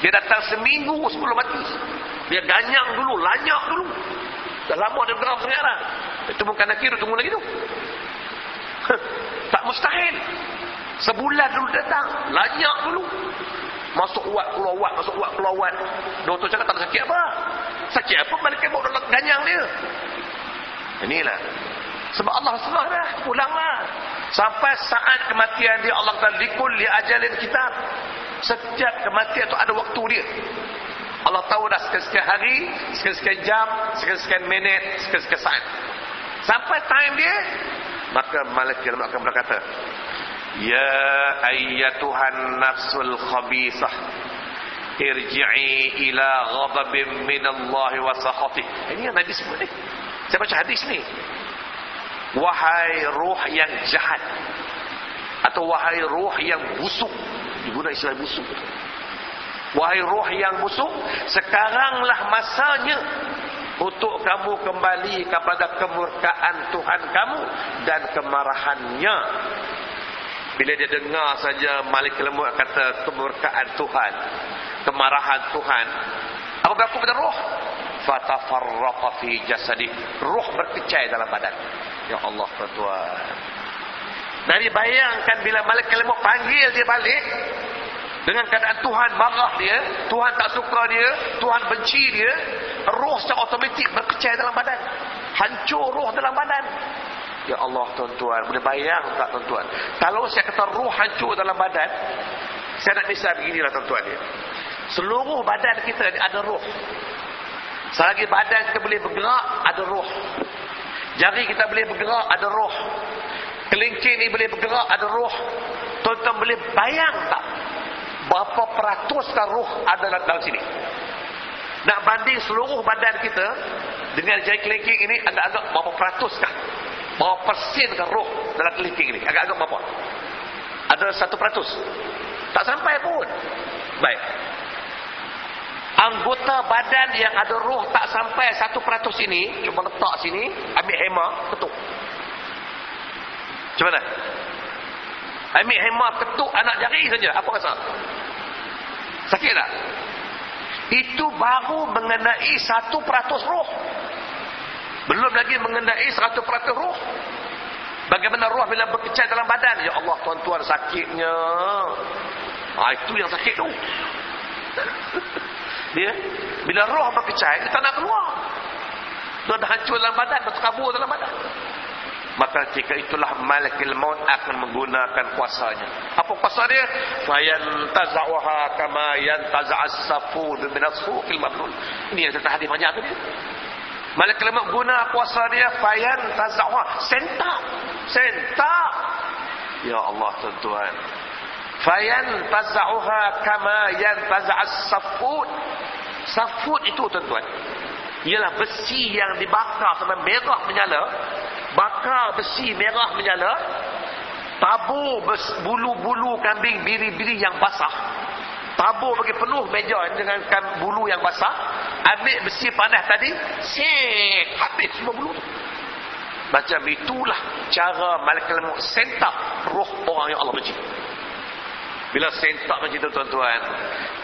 Dia datang seminggu sebelum mati. Dia ganyang dulu lanyak dulu. Dah lama dia bergerak sekarang itu bukan nak kira tunggu lagi tu tak mustahil. Sebulan dulu datang. Lanyak dulu. Masuk uat, keluar uat, masuk uat, keluar uat. Doktor cakap tak ada sakit apa. Sakit apa balik kebok dalam ganyang dia. Inilah. Sebab Allah serah dah. Pulanglah. Sampai saat kematian dia Allah kata likul li ajalin kitab. Setiap kematian itu ada waktu dia. Allah tahu dah sekian-sekian hari, sekian-sekian jam, sekian-sekian minit, sekian-sekian saat. Sampai time dia, maka malaikat akan berkata ya ayyatuhan nafsul khabisah irji'i ila ghadabin minallahi wa sakhatih. Ini yang Nabi sebut ni. Saya baca hadis ni. Wahai ruh yang jahat atau wahai ruh yang busuk. Digunakan istilah busuk. Wahai ruh yang busuk sekaranglah masanya untuk kamu kembali kepada kemurkaan Tuhan kamu dan kemarahannya. Bila dia dengar saja Malik Lemut kata kemurkaan Tuhan kemarahan Tuhan apa berlaku pada roh. Fatafarraqa fi jasadi. Roh berkecai dalam badan. Ya Allah tuan Nabi bayangkan bila Malik Lemut panggil dia balik dengan keadaan Tuhan marah dia, Tuhan tak suka dia, Tuhan benci dia, roh secara otomatik berkecai dalam badan. Hancur roh dalam badan. Ya Allah tuan-tuan, boleh bayang tak tuan-tuan? Kalau saya kata roh hancur dalam badan, saya nak misal beginilah tuan-tuan dia. Seluruh badan kita ada roh. Selagi badan kita boleh bergerak, ada roh. Jari kita boleh bergerak, ada roh. Kelingking ni boleh bergerak, ada roh. Tuan-tuan boleh bayang tak? Berapa peratuskah roh ada dalam sini? Nak banding seluruh badan kita dengan jari kelingking ini agak-agak berapa peratuskah berapa persenkah roh dalam kelingking ini? Agak-agak berapa? Ada satu peratus? Tak sampai pun. Baik. Anggota badan yang ada roh tak sampai satu peratus ini cuma letak sini ambil hema ketuk. Macam mana? Ambil hema ketuk anak jari saja. Apa rasa Sakit tak? Itu baru mengenai satu peratus roh. Belum lagi mengenai satu peratus roh. Bagaimana roh bila berkecai dalam badan? Ya Allah tuan-tuan sakitnya. Ha, itu yang sakit tu. ya? Bila roh berkecai, kita nak keluar. Dia dah hancur dalam badan, dah terkabur dalam badan maka jika itulah malakil maut akan menggunakan kuasanya. Apa kuasa dia? Fayan tazawha kama yantaza'as safud min as-suqil ini yang kita hadis banyak tu dia. Malakil maut guna kuasa dia fayan tazawha sentak. Sentak. Ya Allah tuan-tuan. Fayan taza'uha kama yan taza'as safut. Safut itu tuan-tuan. Ialah besi yang dibakar sampai merah menyala. Bakar besi merah menyala. Tabur bulu-bulu kambing biri-biri yang basah. Tabur bagi penuh meja dengan bulu yang basah. Ambil besi panas tadi. Sek. Habis semua bulu. Macam itulah cara malaikat maut sentak roh orang yang Allah benci. Bila sentak macam itu tuan-tuan,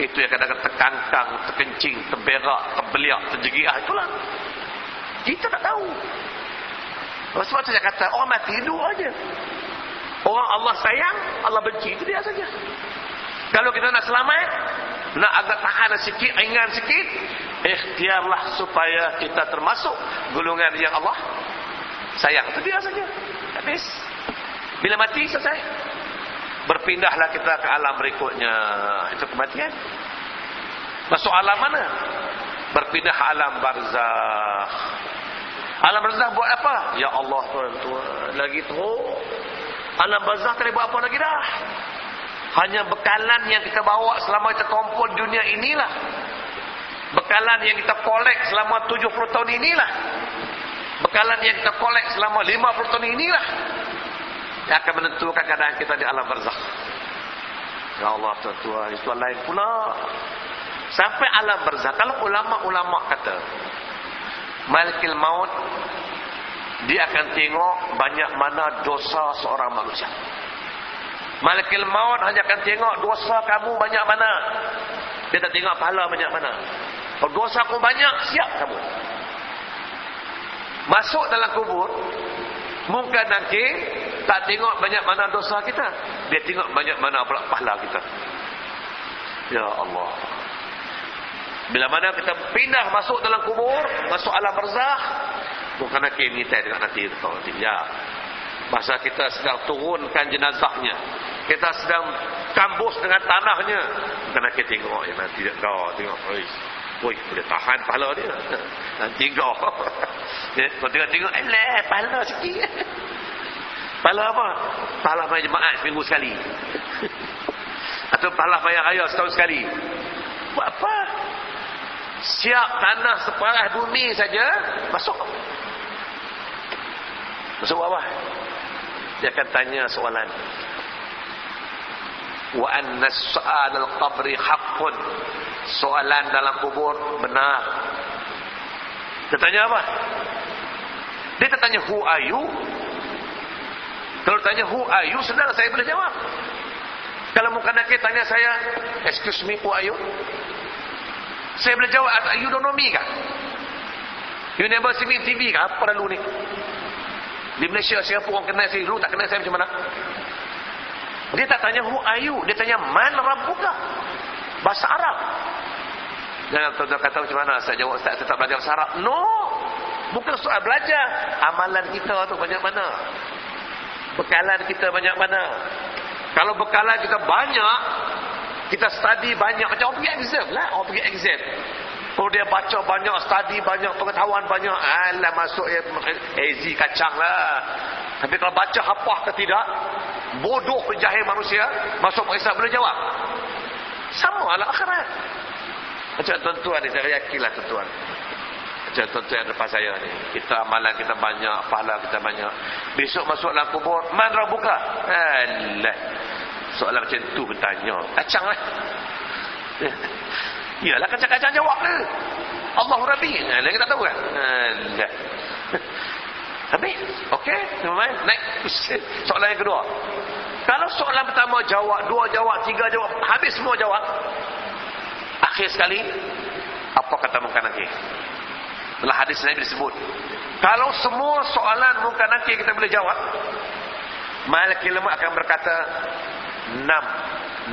itu yang kadang-kadang terkangkang, terkencing, terberak, terbeliak, terjegiah itulah. Kita tak tahu. Tu saya kata, orang mati hidup aja. Orang Allah sayang, Allah benci, itu dia saja. Kalau kita nak selamat, nak agak tahan sikit, ringan sikit, ikhtiarlah supaya kita termasuk gulungan yang Allah sayang. Itu dia saja. Habis. Bila mati, selesai. Berpindahlah kita ke alam berikutnya. Itu kematian. Masuk alam mana? Berpindah alam barzah. Alam barzah buat apa? Ya Allah tuan-tuan. Lagi tu. Alam barzah tak buat apa lagi dah. Hanya bekalan yang kita bawa selama kita kumpul dunia inilah. Bekalan yang kita kolek selama 70 tahun inilah. Bekalan yang kita kolek selama 50 tahun inilah. Yang akan menentukan keadaan kita di alam barzakh. Ya Allah tuan-tuan, itu lain pula. Sampai alam barzakh. Kalau ulama-ulama kata. Malikil maut. Dia akan tengok banyak mana dosa seorang manusia. Malakil maut hanya akan tengok dosa kamu banyak mana. Dia tak tengok pahala banyak mana. Kalau dosa kamu banyak, siap kamu. Masuk dalam kubur, mungkin nanti tak tengok banyak mana dosa kita. Dia tengok banyak mana pula pahala kita. Ya Allah. Bila mana kita pindah masuk dalam kubur, masuk alam barzah, bukan nak ini dengan nanti itu. Ya. Masa kita sedang turunkan jenazahnya. Kita sedang kambus dengan tanahnya. Kena kita tengok yang nanti kau tengok. Oi. Oi, boleh tahan pahala dia. Nanti kau. Ya, kau tengok tengok eleh pahala sikit. Pahala apa? Pahala bayar jemaat seminggu sekali. Atau pahala bayar raya setahun sekali. Buat apa? Siap tanah separah bumi saja masuk. Masuk bawah. Dia akan tanya soalan. Wa anna su'al al-qabri haqqun. Soalan dalam kubur benar. Dia tanya apa? Dia tanya who are you? Kalau tanya who are you? Sudah saya boleh jawab. Kalau muka nakir tanya saya excuse me who are you saya boleh jawab you don't know me kah you never see me TV kah apa perlu ni di Malaysia siapa orang kenal saya dulu tak kenal saya macam mana? Dia tak tanya who are you? Dia tanya man rabbuka? Bahasa Arab. Jangan tuan-tuan kata macam mana saya jawab saya tak belajar bahasa Arab. No. Bukan soal belajar. Amalan kita tu banyak mana? Bekalan kita banyak mana? Kalau bekalan kita banyak, kita study banyak macam orang pergi exam lah, orang pergi exam. Kalau dia baca banyak, study banyak, pengetahuan banyak, alah masuk ya, kacang lah. Tapi kalau baca hafah ke tidak, bodoh penjahil manusia, masuk periksa boleh jawab. Sama lah akhirat. Macam tuan-tuan ni, saya yakinlah tuan-tuan. Macam tuan-tuan yang depan saya ni. Kita amalan kita banyak, pahala kita banyak. Besok masuk dalam kubur, man buka? Alah. Soalan macam tu bertanya. Kacang lah. Iyalah kacang-kacang jawab ke? Allah Rabbi. Nah, lagi tak tahu kan? Nah. Habis? Okey, teman Naik soalan yang kedua. Kalau soalan pertama jawab, dua jawab, tiga jawab, habis semua jawab. Akhir sekali, apa kata muka nanti? Dalam hadis Nabi disebut. Kalau semua soalan muka nanti kita boleh jawab, Malaki lemah akan berkata, Nam,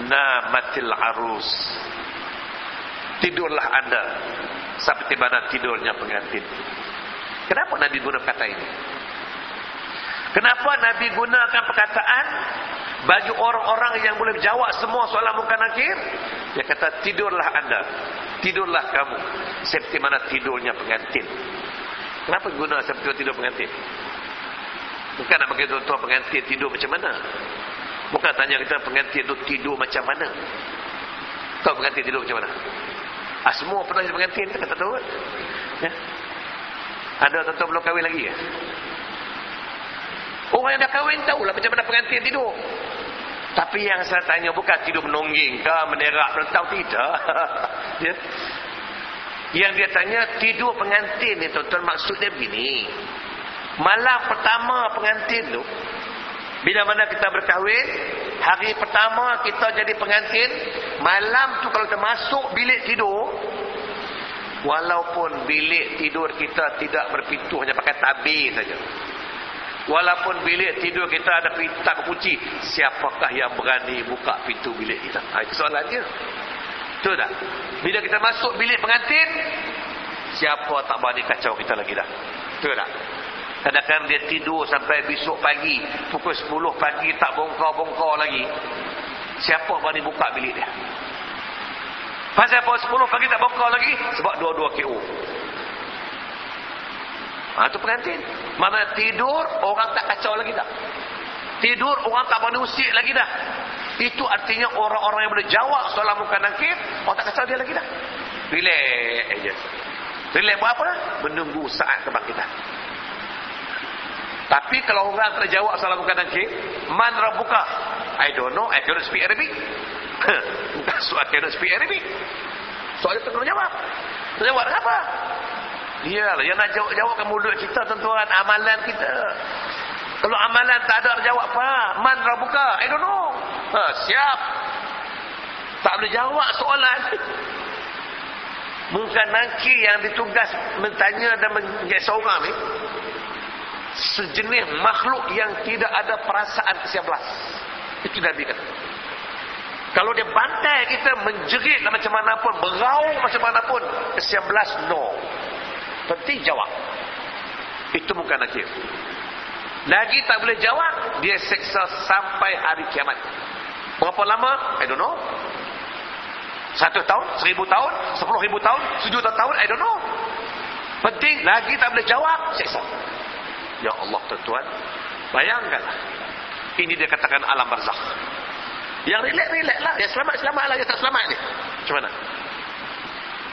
namatil arus tidurlah anda seperti mana tidurnya pengantin. Kenapa Nabi guna kata ini? Kenapa Nabi gunakan perkataan bagi orang-orang yang boleh jawab semua soalan muka nakir? Dia kata tidurlah anda, tidurlah kamu seperti mana tidurnya pengantin. Kenapa guna seperti tidur pengantin? Bukan nak bagi tuan-tuan pengantin tidur macam mana? Bukan tanya kita pengantin tu tidur macam mana. Tahu pengantin tidur macam mana? Ah, semua pernah jadi pengantin tak tahu kan? Ya? Ada tuan-tuan belum kahwin lagi ya? Orang yang dah kahwin tahulah macam mana pengantin tidur. Tapi yang saya tanya bukan tidur menongging ke, menerak, tahu tidak. ya? Yang dia tanya tidur pengantin ni tuan-tuan maksudnya begini. Malam pertama pengantin tu bila mana kita berkahwin, hari pertama kita jadi pengantin, malam tu kalau kita masuk bilik tidur, walaupun bilik tidur kita tidak berpintu hanya pakai tabir saja. Walaupun bilik tidur kita ada pintu kunci, siapakah yang berani buka pintu bilik kita? Ha, itu soalannya. Betul tak? Bila kita masuk bilik pengantin, siapa tak berani kacau kita lagi dah? Betul tak? Kadang-kadang dia tidur sampai besok pagi. Pukul 10 pagi tak bongkar-bongkar lagi. Siapa berani buka bilik dia? Pasal apa 10 pagi tak bongkar lagi? Sebab dua-dua KO. Ha, itu pengantin. Mana tidur, orang tak kacau lagi dah. Tidur, orang tak berani usik lagi dah. Itu artinya orang-orang yang boleh jawab soalan muka nakir, orang tak kacau dia lagi dah. Relax aja. Relax buat apa dah? Menunggu saat kebangkitan. Tapi kalau orang tak jawab salam bukan nakir, man rabbuka? I don't know, I cannot speak Arabic. Bukan soal cannot speak Arabic. Soal itu kena jawab. Tak jawab apa? Iyalah, yang nak jawab-jawabkan mulut kita tuan-tuan, amalan kita. Kalau amalan tak ada jawab apa? Man rabbuka? I don't know. Ha, siap. Tak boleh jawab soalan. Mungkin nanti yang ditugas bertanya dan menjadi seorang ni sejenis makhluk yang tidak ada perasaan ke-11. Itu Nabi kata. Kalau dia bantai kita menjerit macam mana pun, beraung macam mana pun, ke-11 no. Penting jawab. Itu bukan akhir. Lagi tak boleh jawab, dia seksa sampai hari kiamat. Berapa lama? I don't know. Satu tahun, seribu tahun, sepuluh ribu tahun, sejuta tahun, I don't know. Penting, lagi tak boleh jawab, seksa. Ya Allah tuan-tuan. Bayangkanlah. Ini dia katakan alam barzakh. Yang relax-relax lah. Yang selamat-selamat lah. Yang tak selamat ni. Macam mana?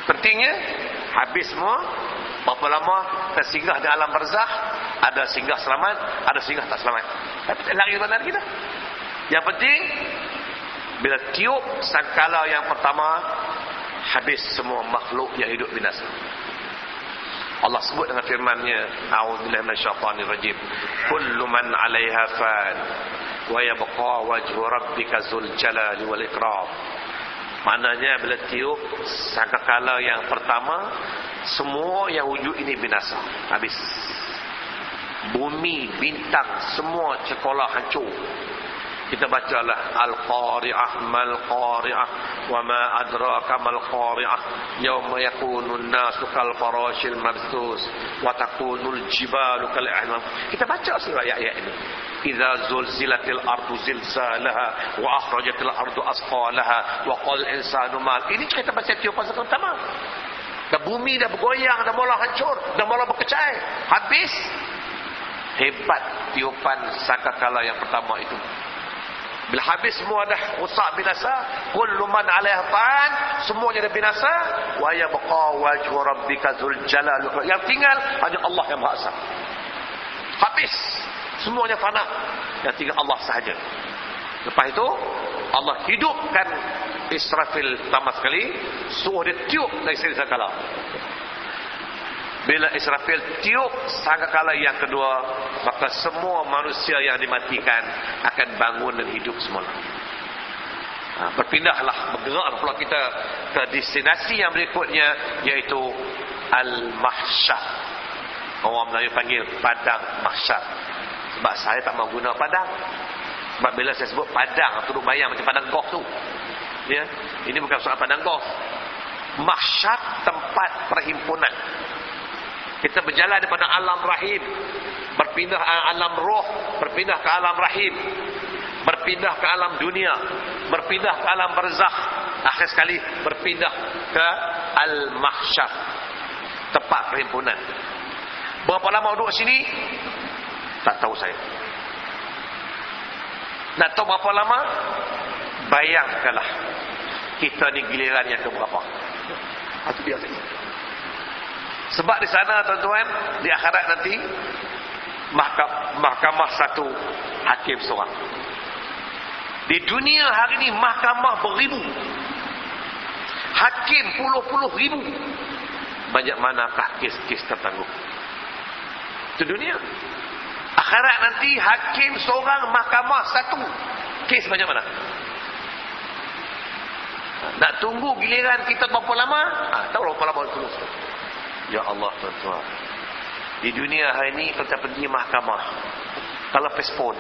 Pentingnya. Habis semua. Berapa lama kita singgah di alam barzakh. Ada singgah selamat. Ada singgah tak selamat. Tapi tak lari mana kita. Yang penting. Bila tiup sangkala yang pertama. Habis semua makhluk yang hidup binasa. Allah sebut dengan firman-Nya, A'udzubillahi minasyaitonir rajim. Kullu man 'alaiha fan wa yabqa wajhu rabbika dzul jalali wal ikram. Maknanya bila tiup sangkakala yang pertama, semua yang wujud ini binasa, habis. Bumi, bintang, semua sekolah hancur kita bacalah al-qari'ah mal-qari'ah wa ma adraka mal-qari'ah. Yawma yakunu an-nasu kal farashil mabthus wa takunu al-jibalu kal a'lam kita baca surah ayat-ayat ini. Idza zulzilatil ardu zilzalaha wa akhrajatil ardu asqalaha wa qala insanu ma ini kita baca tiap pasal pertama dah bumi dah bergoyang dah mula hancur dah mula berkecai. Habis. Hebat tiupan sakakala yang pertama itu bila habis semua dah rusak binasa, kullu man 'alaiha fan, semuanya dah binasa, wa yabqa wajhu rabbika dzul jalal. Yang tinggal hanya Allah yang Maha Esa. Habis. Semuanya fana. Yang tinggal Allah sahaja. Lepas itu Allah hidupkan Israfil pertama sekali, suruh dia tiup dari sini sekala. Bila Israfil tiup sangkakala yang kedua, maka semua manusia yang dimatikan akan bangun dan hidup semula. Ha, berpindahlah, bergeraklah pula kita ke destinasi yang berikutnya, iaitu Al-Mahsyar. Orang Melayu panggil Padang Mahsyar. Sebab saya tak mau guna Padang. Sebab bila saya sebut Padang, turut bayang macam Padang Golf tu. Ya, Ini bukan soal Padang Golf. Mahsyar tempat perhimpunan. Kita berjalan daripada alam rahim. Berpindah ke alam roh. Berpindah ke alam rahim. Berpindah ke alam dunia. Berpindah ke alam berzakh. Akhir sekali berpindah ke al-mahsyar. Tempat perhimpunan. Berapa lama duduk sini? Tak tahu saya. Nak tahu berapa lama? Bayangkanlah. Kita ni giliran yang keberapa. Itu dia saja. Sebab di sana tuan-tuan, di akhirat nanti, mahkamah satu, hakim seorang. Di dunia hari ini, mahkamah beribu. Hakim puluh-puluh ribu. Banyak manakah kes-kes tertangguh? Itu dunia. Akhirat nanti hakim seorang mahkamah satu. Kes banyak mana? Nak tunggu giliran kita berapa lama? Ah, tahu berapa lama itu. Ya Allah tuan-tuan. Di dunia hari ini kita pergi mahkamah. Kalau pespon.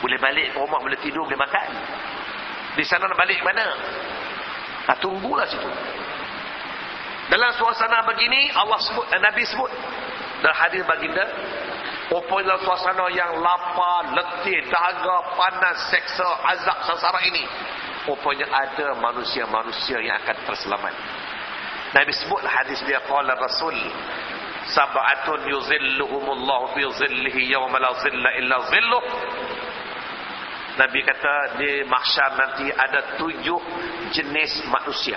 Boleh balik ke rumah, boleh tidur, boleh makan. Di sana nak balik mana? Ah, tunggulah situ. Dalam suasana begini Allah sebut eh, Nabi sebut dalam hadis baginda Rupanya suasana yang lapar, letih, dahaga, panas, seksa, azab, sasara ini. Rupanya ada manusia-manusia yang akan terselamat. Nabi sebutlah hadis dia qala Rasul sab'atun yuzilluhumullahu fi zillihi yawma la zilla illa zilluh. Nabi kata di mahsyar nanti ada tujuh jenis manusia.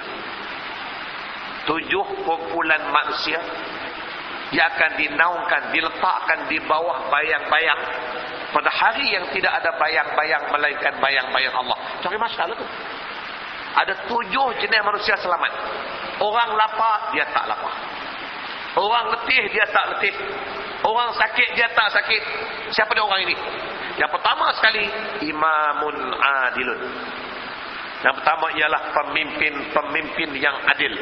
Tujuh kumpulan manusia dia akan dinaungkan, diletakkan di bawah bayang-bayang pada hari yang tidak ada bayang-bayang melainkan bayang-bayang Allah. Cari masalah tu. Ada tujuh jenis manusia selamat. Orang lapar, dia tak lapar. Orang letih, dia tak letih. Orang sakit, dia tak sakit. Siapa dia orang ini? Yang pertama sekali, imamun adilun. Yang pertama ialah pemimpin-pemimpin yang adil.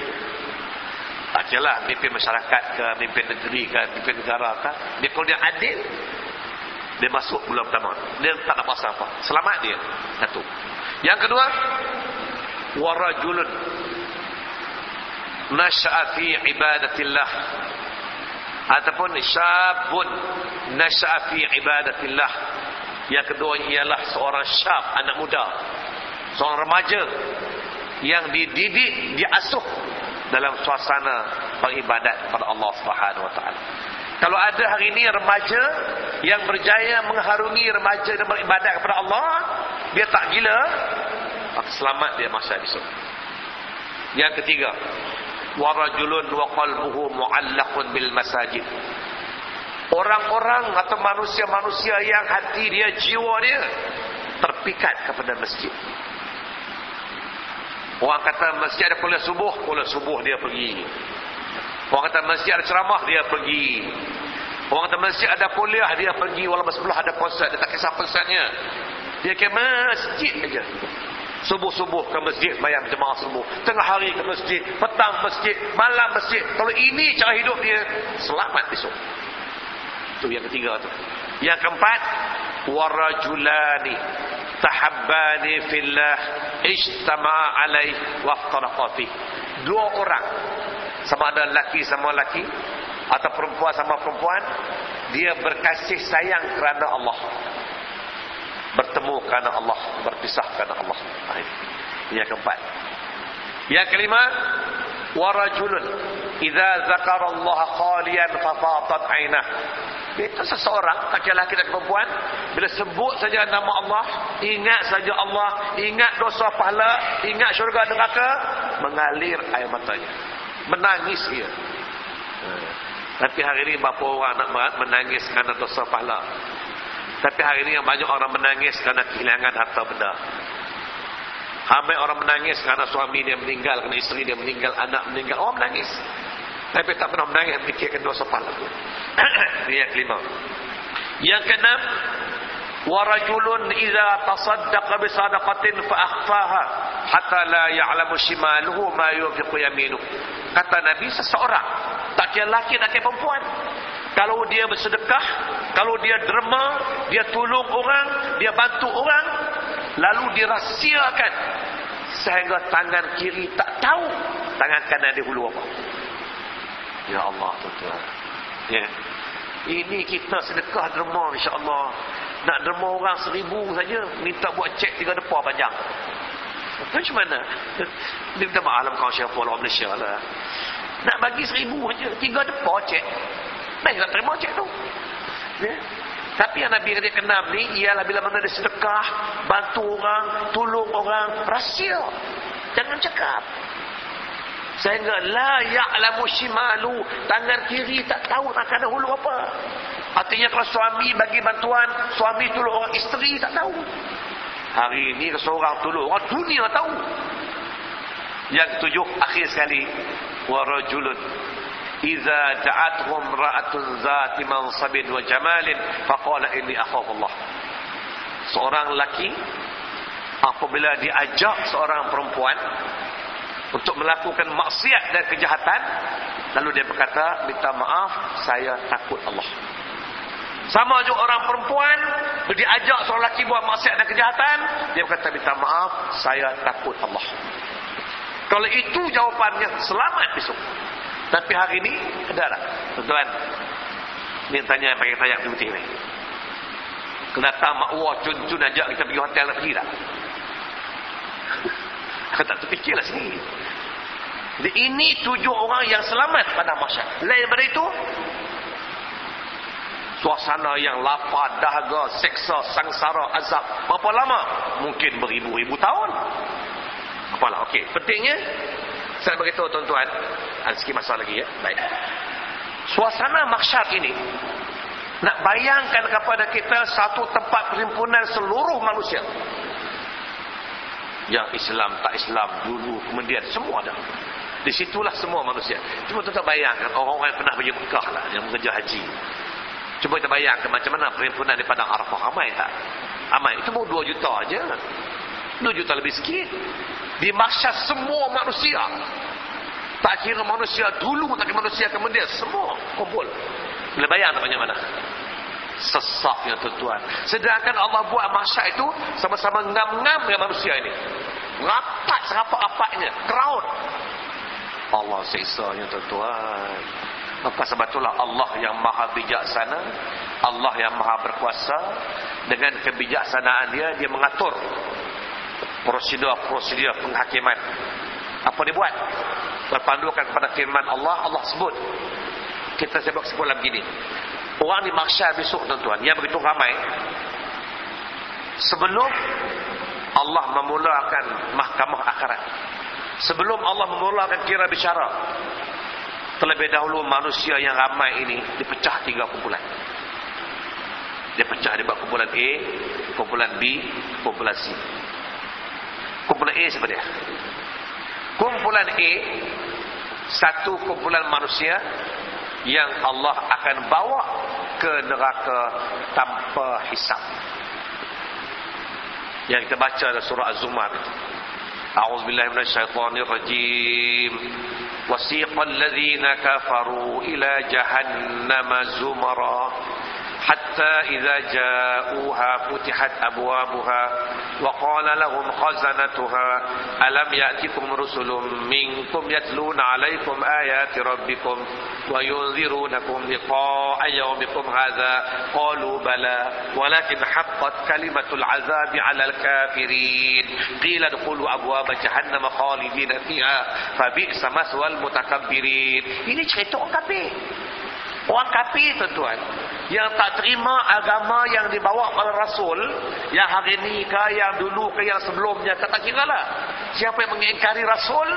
Ajalah mimpin masyarakat ke, mimpin negeri ke, mimpin negara ke. Dia kalau dia adil, dia masuk bulan pertama. Dia tak ada masalah apa. Selamat dia. Satu. Yang kedua, warajulun nasha'a fi ibadatillah. Ataupun syabun nasha'a fi ibadatillah. Yang kedua ialah seorang syab anak muda. Seorang remaja yang dididik diasuh dalam suasana beribadat kepada Allah Subhanahu wa taala. Kalau ada hari ini remaja yang berjaya mengharungi remaja dan beribadat kepada Allah, dia tak gila, selamat dia masa esok. Yang ketiga, warajulun wa qalbuhu mu'allaqun bil masajid. Orang-orang atau manusia-manusia yang hati dia, jiwa dia terpikat kepada masjid. Orang kata masjid ada kuliah subuh, kuliah subuh dia pergi. Orang kata masjid ada ceramah, dia pergi. Orang kata masjid ada kuliah, dia pergi. Walaupun sebelah ada konsert, dia tak kisah konsertnya. Dia ke masjid aja. Subuh-subuh ke masjid, bayang jemaah subuh. Tengah hari ke masjid, petang masjid, malam masjid. Kalau ini cara hidup dia, selamat besok. Itu yang ketiga tu. Yang keempat, warajulani tahabbani fillah ijtama'a alaih waftaraqa fi dua orang sama ada laki sama laki atau perempuan sama perempuan dia berkasih sayang kerana Allah bertemu kerana Allah berpisah kerana Allah ini yang keempat yang kelima warajulun idza zakara Allah khalian fafatat ainah itu seseorang, laki-laki dan perempuan, bila sebut saja nama Allah, ingat saja Allah, ingat dosa pahala, ingat syurga neraka, mengalir air matanya. Menangis dia. Tapi hari ini berapa orang nak menangis kerana dosa pahala. Tapi hari ini banyak orang menangis kerana kehilangan harta benda. Ramai orang menangis kerana suami dia meninggal, kerana isteri dia meninggal, anak meninggal. Orang menangis. Tapi tak pernah menangis fikirkan dosa pahala itu. Ini yang kelima. Yang keenam, warajulun idza tasaddaqa bi sadaqatin fa akhfaha hatta la ya'lamu shimaluhu ma yunfiqu yaminuhu. Kata Nabi seseorang, tak kira laki tak kira perempuan. Kalau dia bersedekah, kalau dia derma, dia tolong orang, dia bantu orang, lalu dirahsiakan sehingga tangan kiri tak tahu tangan kanan dia hulu apa. Ya Allah tuan-tuan. Ya. Ini kita sedekah derma insya-Allah. Nak derma orang seribu saja minta buat cek tiga depa panjang. Macam mana? Dia minta maaf kau siapa orang Malaysia lah. Nak bagi seribu saja tiga depa cek. Baik tak terima cek tu. Ya. Tapi yang Nabi kata kenal ni ialah bila mana dia sedekah, bantu orang, tolong orang, rahsia. Jangan cakap. Sehingga la ya'lamu shimalu, tangan kiri tak tahu nak kena hulu apa. Artinya kalau suami bagi bantuan, suami tolong orang isteri tak tahu. Hari ini seorang tolong orang dunia tahu. Yang ketujuh akhir sekali wa rajulun da'atuhum ra'atun zati mansabin wa jamalin faqala inni akhafu Allah. Seorang lelaki apabila diajak seorang perempuan untuk melakukan maksiat dan kejahatan lalu dia berkata minta maaf saya takut Allah. Sama juga orang perempuan diajak seorang lelaki buat maksiat dan kejahatan dia berkata minta maaf saya takut Allah. Kalau itu jawapannya selamat besok tapi hari ini ada tak tuan ni tanya pakai tayak putih ni kena tak makwa cun-cun ajak kita pergi hotel nak pergi tak Aku tak terfikirlah sini. Jadi ini tujuh orang yang selamat pada masyarakat. Lain daripada itu, suasana yang lapar, dahaga, seksa, sangsara, azab. Berapa lama? Mungkin beribu-ribu tahun. Apalah, okey. Pentingnya, saya beritahu tuan-tuan, ada sikit masa lagi ya. Baik. Suasana masyarakat ini, nak bayangkan kepada kita satu tempat perhimpunan seluruh manusia. Yang Islam tak Islam dulu kemudian semua dah di situlah semua manusia. Cuma kita bayangkan orang-orang pernah pergi Mekah lah yang mengejar haji. Cuba kita bayangkan macam mana perhimpunan di Padang Arafah ramai tak ramai itu baru 2 juta aja. 2 juta lebih sikit di masa semua manusia tak kira manusia dulu tak kira manusia kemudian semua kumpul boleh bayang tak macam mana sesaknya tuan-tuan. Sedangkan Allah buat masa itu sama-sama ngam-ngam dengan manusia ini. Rapat serapat-rapatnya. Crowd. Allah siksanya tuan-tuan. Maka sebab itulah Allah yang maha bijaksana. Allah yang maha berkuasa. Dengan kebijaksanaan dia, dia mengatur prosedur-prosedur penghakiman. Apa dia buat? Berpandukan kepada firman Allah, Allah sebut. Kita sebut sebuah begini. Orang di mahsyar besok tuan-tuan Yang begitu ramai Sebelum Allah memulakan mahkamah akhirat Sebelum Allah memulakan kira bicara Terlebih dahulu manusia yang ramai ini Dipecah tiga kumpulan Dia pecah di bawah kumpulan A Kumpulan B Kumpulan C Kumpulan A siapa dia? Kumpulan A Satu kumpulan manusia yang Allah akan bawa ke neraka tanpa hisap. Yang kita baca dalam surah Az-Zumar itu. A'udzubillahi minasyaitonirrajim. Wasiqal ladzina kafaru ila jahannama zumara حتى إذا جاءوها فتحت أبوابها وقال لهم خزنتها ألم يأتكم رسل منكم يتلون عليكم آيات ربكم وينذرونكم لقاء يومكم هذا قالوا بلى ولكن حقت كلمة العذاب على الكافرين قيل ادخلوا أبواب جهنم خالدين فيها فبئس مثوى المتكبرين ini cerita orang kafir orang kafir tuan-tuan yang tak terima agama yang dibawa oleh Rasul yang hari ini ke yang dulu ke yang sebelumnya tak kira lah. Siapa yang mengingkari Rasul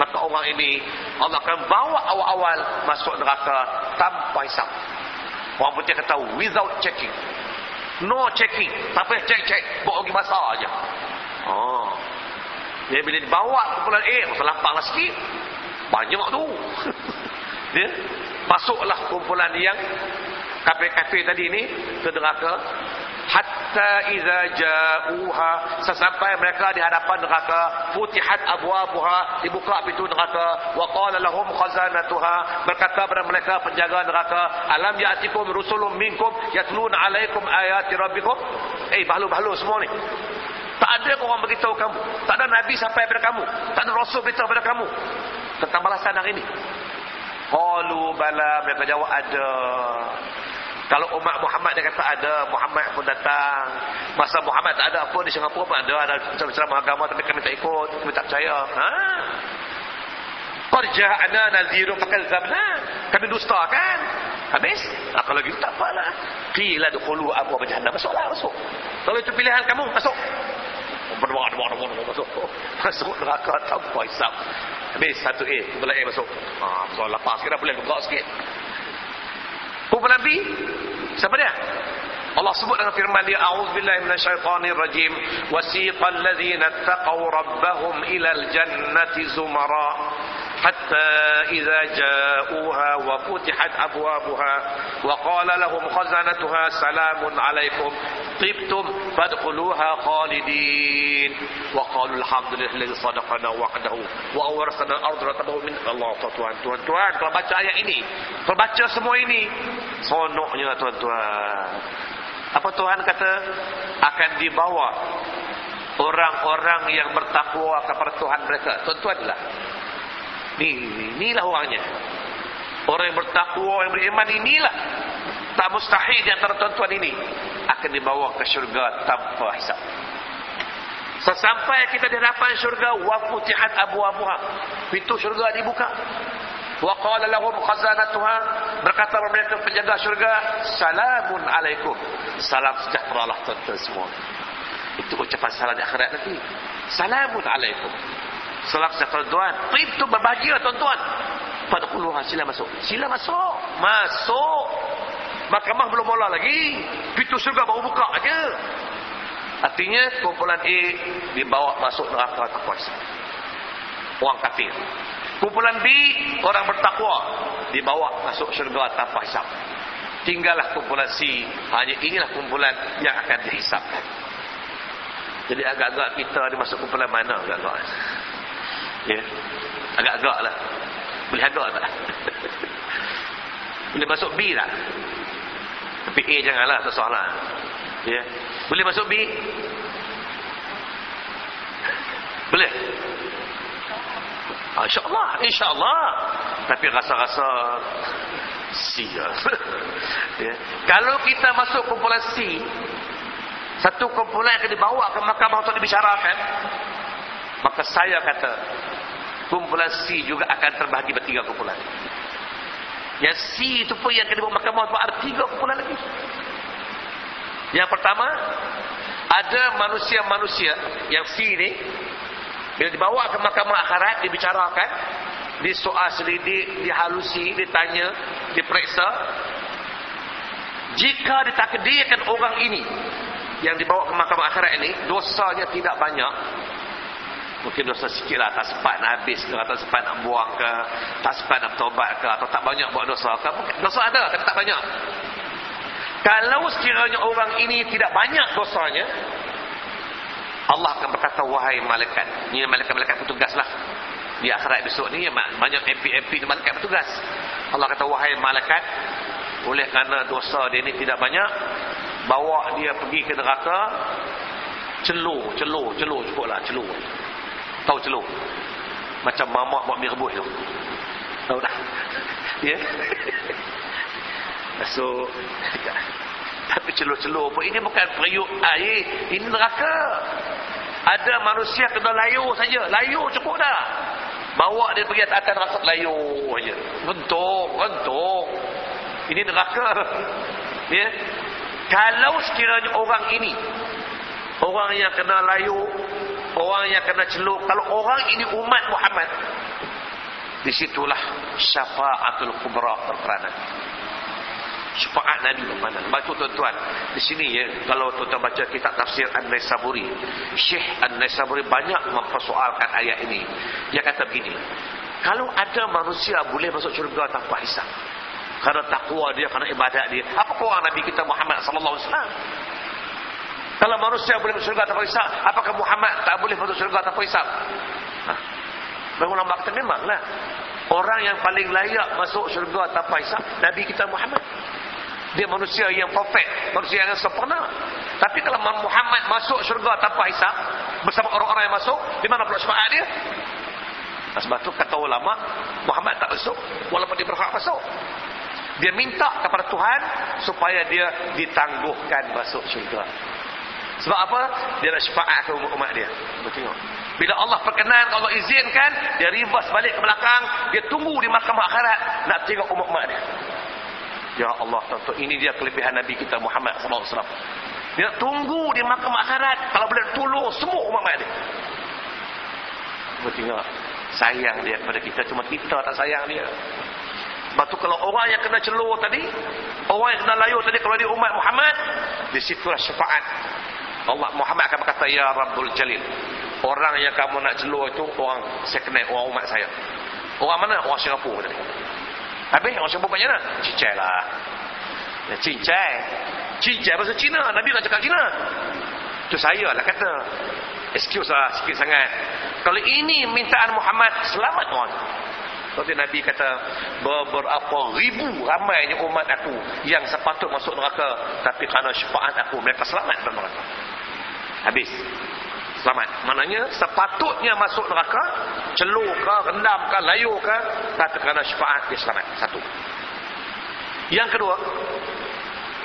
maka orang ini Allah akan bawa awal-awal masuk neraka tanpa hisap. Orang putih kata without checking. No checking. Payah cek-cek bawa pergi masa aja. oh. dia bila dibawa kumpulan A masa lampanglah sikit. Banyak tu. Dia masuklah kumpulan yang kafir-kafir tadi ni ke neraka. Hatta iza ja'uha sesampai mereka di hadapan neraka futihat abwabuha dibuka pintu neraka. Wa qala lahum khazanatuha berkata kepada mereka penjaga neraka alam ya'tikum rusulun minkum yatluna alaikum ayati rabbikum? Eh bahalu-bahalu semua ni. Tak ada orang beritahu kamu. Tak ada nabi sampai kepada kamu. Tak ada rasul beritahu kepada kamu. Tentang balasan hari ini qalu bala mereka jawab ada kalau umat Muhammad dia kata ada, Muhammad pun datang. Masa Muhammad tak ada apa di Singapura pun ada, ada ceramah agama tapi kami tak ikut, kami tak percaya. Ha? Qad ja'ana nadhiru fakadzabna. Kami dusta kan? Habis? Nah, kalau gitu tak apalah. Qila dukhulu abwaab jahannam. Masuklah, masuk. Kalau itu pilihan kamu, masuk. Berdoa, doa, doa, doa, masuk. Masuk neraka tanpa hisap. Habis satu A, kumpulan A masuk. Ah, soal lepas kira boleh buka sikit. Kumpulan B, siapa dia? Allah sebut dengan firman dia a'udzubillahi minasyaitonir rajim wasiqal ladzina taqaw rabbahum ilal jannati zumara حتى إذا جاءوها وفتحت أبوابها وقال لهم خزنتها سلام عليكم طبتم فادخلوها خالدين وقالوا الحمد لله الذي صدقنا وعده وأورثنا الأرض رتبه من الله Tuhan Tuhan Tuhan kalau baca ayat ini kalau baca semua ini sonoknya Tuhan Tuhan apa Tuhan kata akan dibawa orang-orang yang bertakwa kepada Tuhan mereka tuan-tuan lah ni, ni inilah orangnya. Orang yang bertakwa yang beriman inilah tak mustahil di antara tuan-tuan ini. Akan dibawa ke syurga tanpa hisap. Sesampai kita di hadapan syurga wa futihat abwabuha. Pintu syurga dibuka. Wa qala lahum khazanatuha. Berkata mereka penjaga syurga salamun alaikum. Salam sejahtera lah tuan-tuan semua. Itu ucapan salam di akhirat nanti. Salamun alaikum salam sejahtera tuan. Itu berbahagia tuan-tuan. Pada puluhan sila masuk. Sila masuk. Masuk. Mahkamah belum mula lagi. Pintu syurga baru buka aja. Artinya kumpulan A dibawa masuk neraka kuasa orang kafir. Kumpulan B orang bertakwa dibawa masuk syurga tanpa hisap. Tinggallah kumpulan C. Hanya inilah kumpulan yang akan dihisapkan. Jadi agak-agak kita ada masuk kumpulan mana agak-agak. Ya. Agak-agak lah. Boleh agak tak? Boleh masuk B lah. Tapi A janganlah sesoalan. Ya. Boleh masuk B? Boleh? Ah, InsyaAllah, insyaAllah. Tapi rasa-rasa sia. ya. Kalau kita masuk kumpulan C, satu kumpulan yang akan dibawa ke mahkamah untuk dibicarakan, maka saya kata, kumpulan C juga akan terbahagi bertiga kumpulan. Yang C itu pun yang akan dibawa mahkamah ada tiga kumpulan lagi. Yang pertama, ada manusia-manusia yang C ini, bila dibawa ke mahkamah akhirat dibicarakan, disoal selidik, dihalusi, ditanya, diperiksa. Jika ditakdirkan orang ini yang dibawa ke mahkamah akhirat ini dosanya tidak banyak. Mungkin dosa sikit lah, tak sempat nak habis ke, tak sempat nak buang ke, tak sempat nak bertobat ke, atau tak banyak buat dosa ke. Mungkin dosa ada, tapi tak banyak. Kalau sekiranya orang ini tidak banyak dosanya, Allah akan berkata wahai malaikat ini malaikat-malaikat petugas lah di akhirat besok ni banyak MP-MP di malaikat petugas Allah kata wahai malaikat oleh kerana dosa dia ni tidak banyak bawa dia pergi ke neraka celur celur celur cukup lah celur tahu celur macam mamak buat mie rebus tu. Tahu tak? Ya? Yeah? so tapi celur-celur pun ini bukan periuk air ini neraka. Ada manusia kena layu saja. Layu cukup dah. Bawa dia pergi atas neraka layu saja bentuk bentuk. Ini neraka. Ya? Kalau sekiranya orang ini orang yang kena layu orang yang kena celuk kalau orang ini umat Muhammad disitulah syafaatul kubra berperanan syafaat Nabi Muhammad. Baca tuan-tuan. Di sini ya, kalau tuan-tuan baca kitab tafsir An-Naisaburi, Syekh An-Naisaburi banyak mempersoalkan ayat ini. Dia kata begini, kalau ada manusia boleh masuk syurga tanpa hisab. Karena takwa dia, karena ibadat dia. Apa kurang Nabi kita Muhammad sallallahu alaihi wasallam? Kalau manusia boleh masuk syurga tanpa hisab, apakah Muhammad tak boleh masuk syurga tanpa hisab? Ha. Bangun lambat kata memanglah. Orang yang paling layak masuk syurga tanpa hisab Nabi kita Muhammad. Dia manusia yang perfect, manusia yang sempurna. Tapi kalau Muhammad masuk syurga tanpa hisab bersama orang-orang yang masuk, di mana pula syafaat dia? Sebab tu kata ulama, Muhammad tak masuk walaupun dia berhak masuk. Dia minta kepada Tuhan supaya dia ditangguhkan masuk syurga. Sebab apa? Dia nak syafaat ke umat dia. Tengok. Bila Allah perkenan, Allah izinkan, dia ribas balik ke belakang, dia tunggu di mahkamah akhirat nak tengok umat-umat dia. Ya Allah, tuan ini dia kelebihan Nabi kita Muhammad SAW. Dia tunggu di makam akhirat. Kalau boleh tolong semua umat mayat dia. Kita tengok. Sayang dia kepada kita. Cuma kita tak sayang dia. Sebab tu kalau orang yang kena celur tadi. Orang yang kena layu tadi. Kalau dia umat Muhammad. Di situlah syafaat. Allah Muhammad akan berkata. Ya Rabbul Jalil. Orang yang kamu nak celur itu. Orang kenal. Orang umat saya. Orang mana? Orang Singapura tadi. Habis orang Singapura macam mana? Cicai lah. Ya, cincai. Cincai bahasa Cina. Nabi nak cakap Cina. Itu saya lah kata. Excuse lah sikit sangat. Kalau ini mintaan Muhammad, selamat orang. Seperti Nabi kata, beberapa ribu ramainya umat aku yang sepatut masuk neraka. Tapi kerana syafaat aku, mereka selamat dalam neraka. Habis. Selamat. Maknanya, sepatutnya masuk neraka, celur ke, rendam ke, ke, tapi kerana syafaat, dia selamat. Satu. Yang kedua,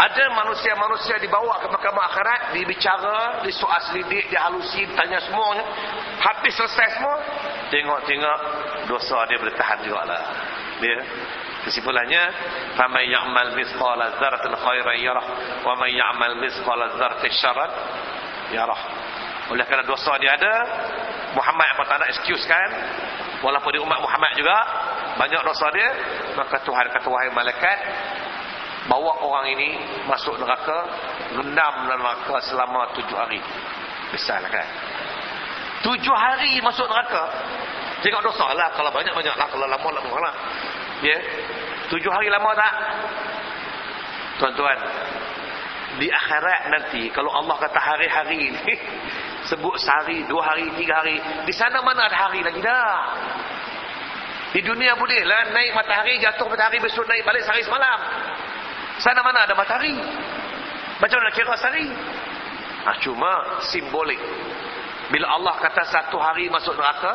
ada manusia-manusia dibawa ke mahkamah akhirat, dibicara, disoal selidik, dihalusi, tanya semuanya. Habis selesai semua, tengok-tengok dosa dia boleh tahan juga lah. Dia kesimpulannya, "Faman ya'mal mithqala dzarratin khairan yarah, wa man ya'mal mithqala dzarratin syarran yarah." Oleh kerana dosa dia ada, Muhammad apa tak nak excuse kan? Walaupun dia umat Muhammad juga, banyak dosa dia, maka Tuhan kata wahai malaikat, bawa orang ini masuk neraka rendam neraka selama tujuh hari. Besar lah kan? Tujuh hari masuk neraka. Tengok dosa lah kalau banyak-banyak lah kalau lama-lama lah. Ya? Tujuh hari lama tak? Tuan-tuan di akhirat nanti kalau Allah kata hari-hari ini sebut sehari, dua hari, tiga hari di sana mana ada hari lagi dah di dunia boleh lah naik matahari jatuh matahari besok naik balik sehari semalam sana mana ada matahari? Macam mana kira sehari? Ah, cuma simbolik. Bila Allah kata satu hari masuk neraka,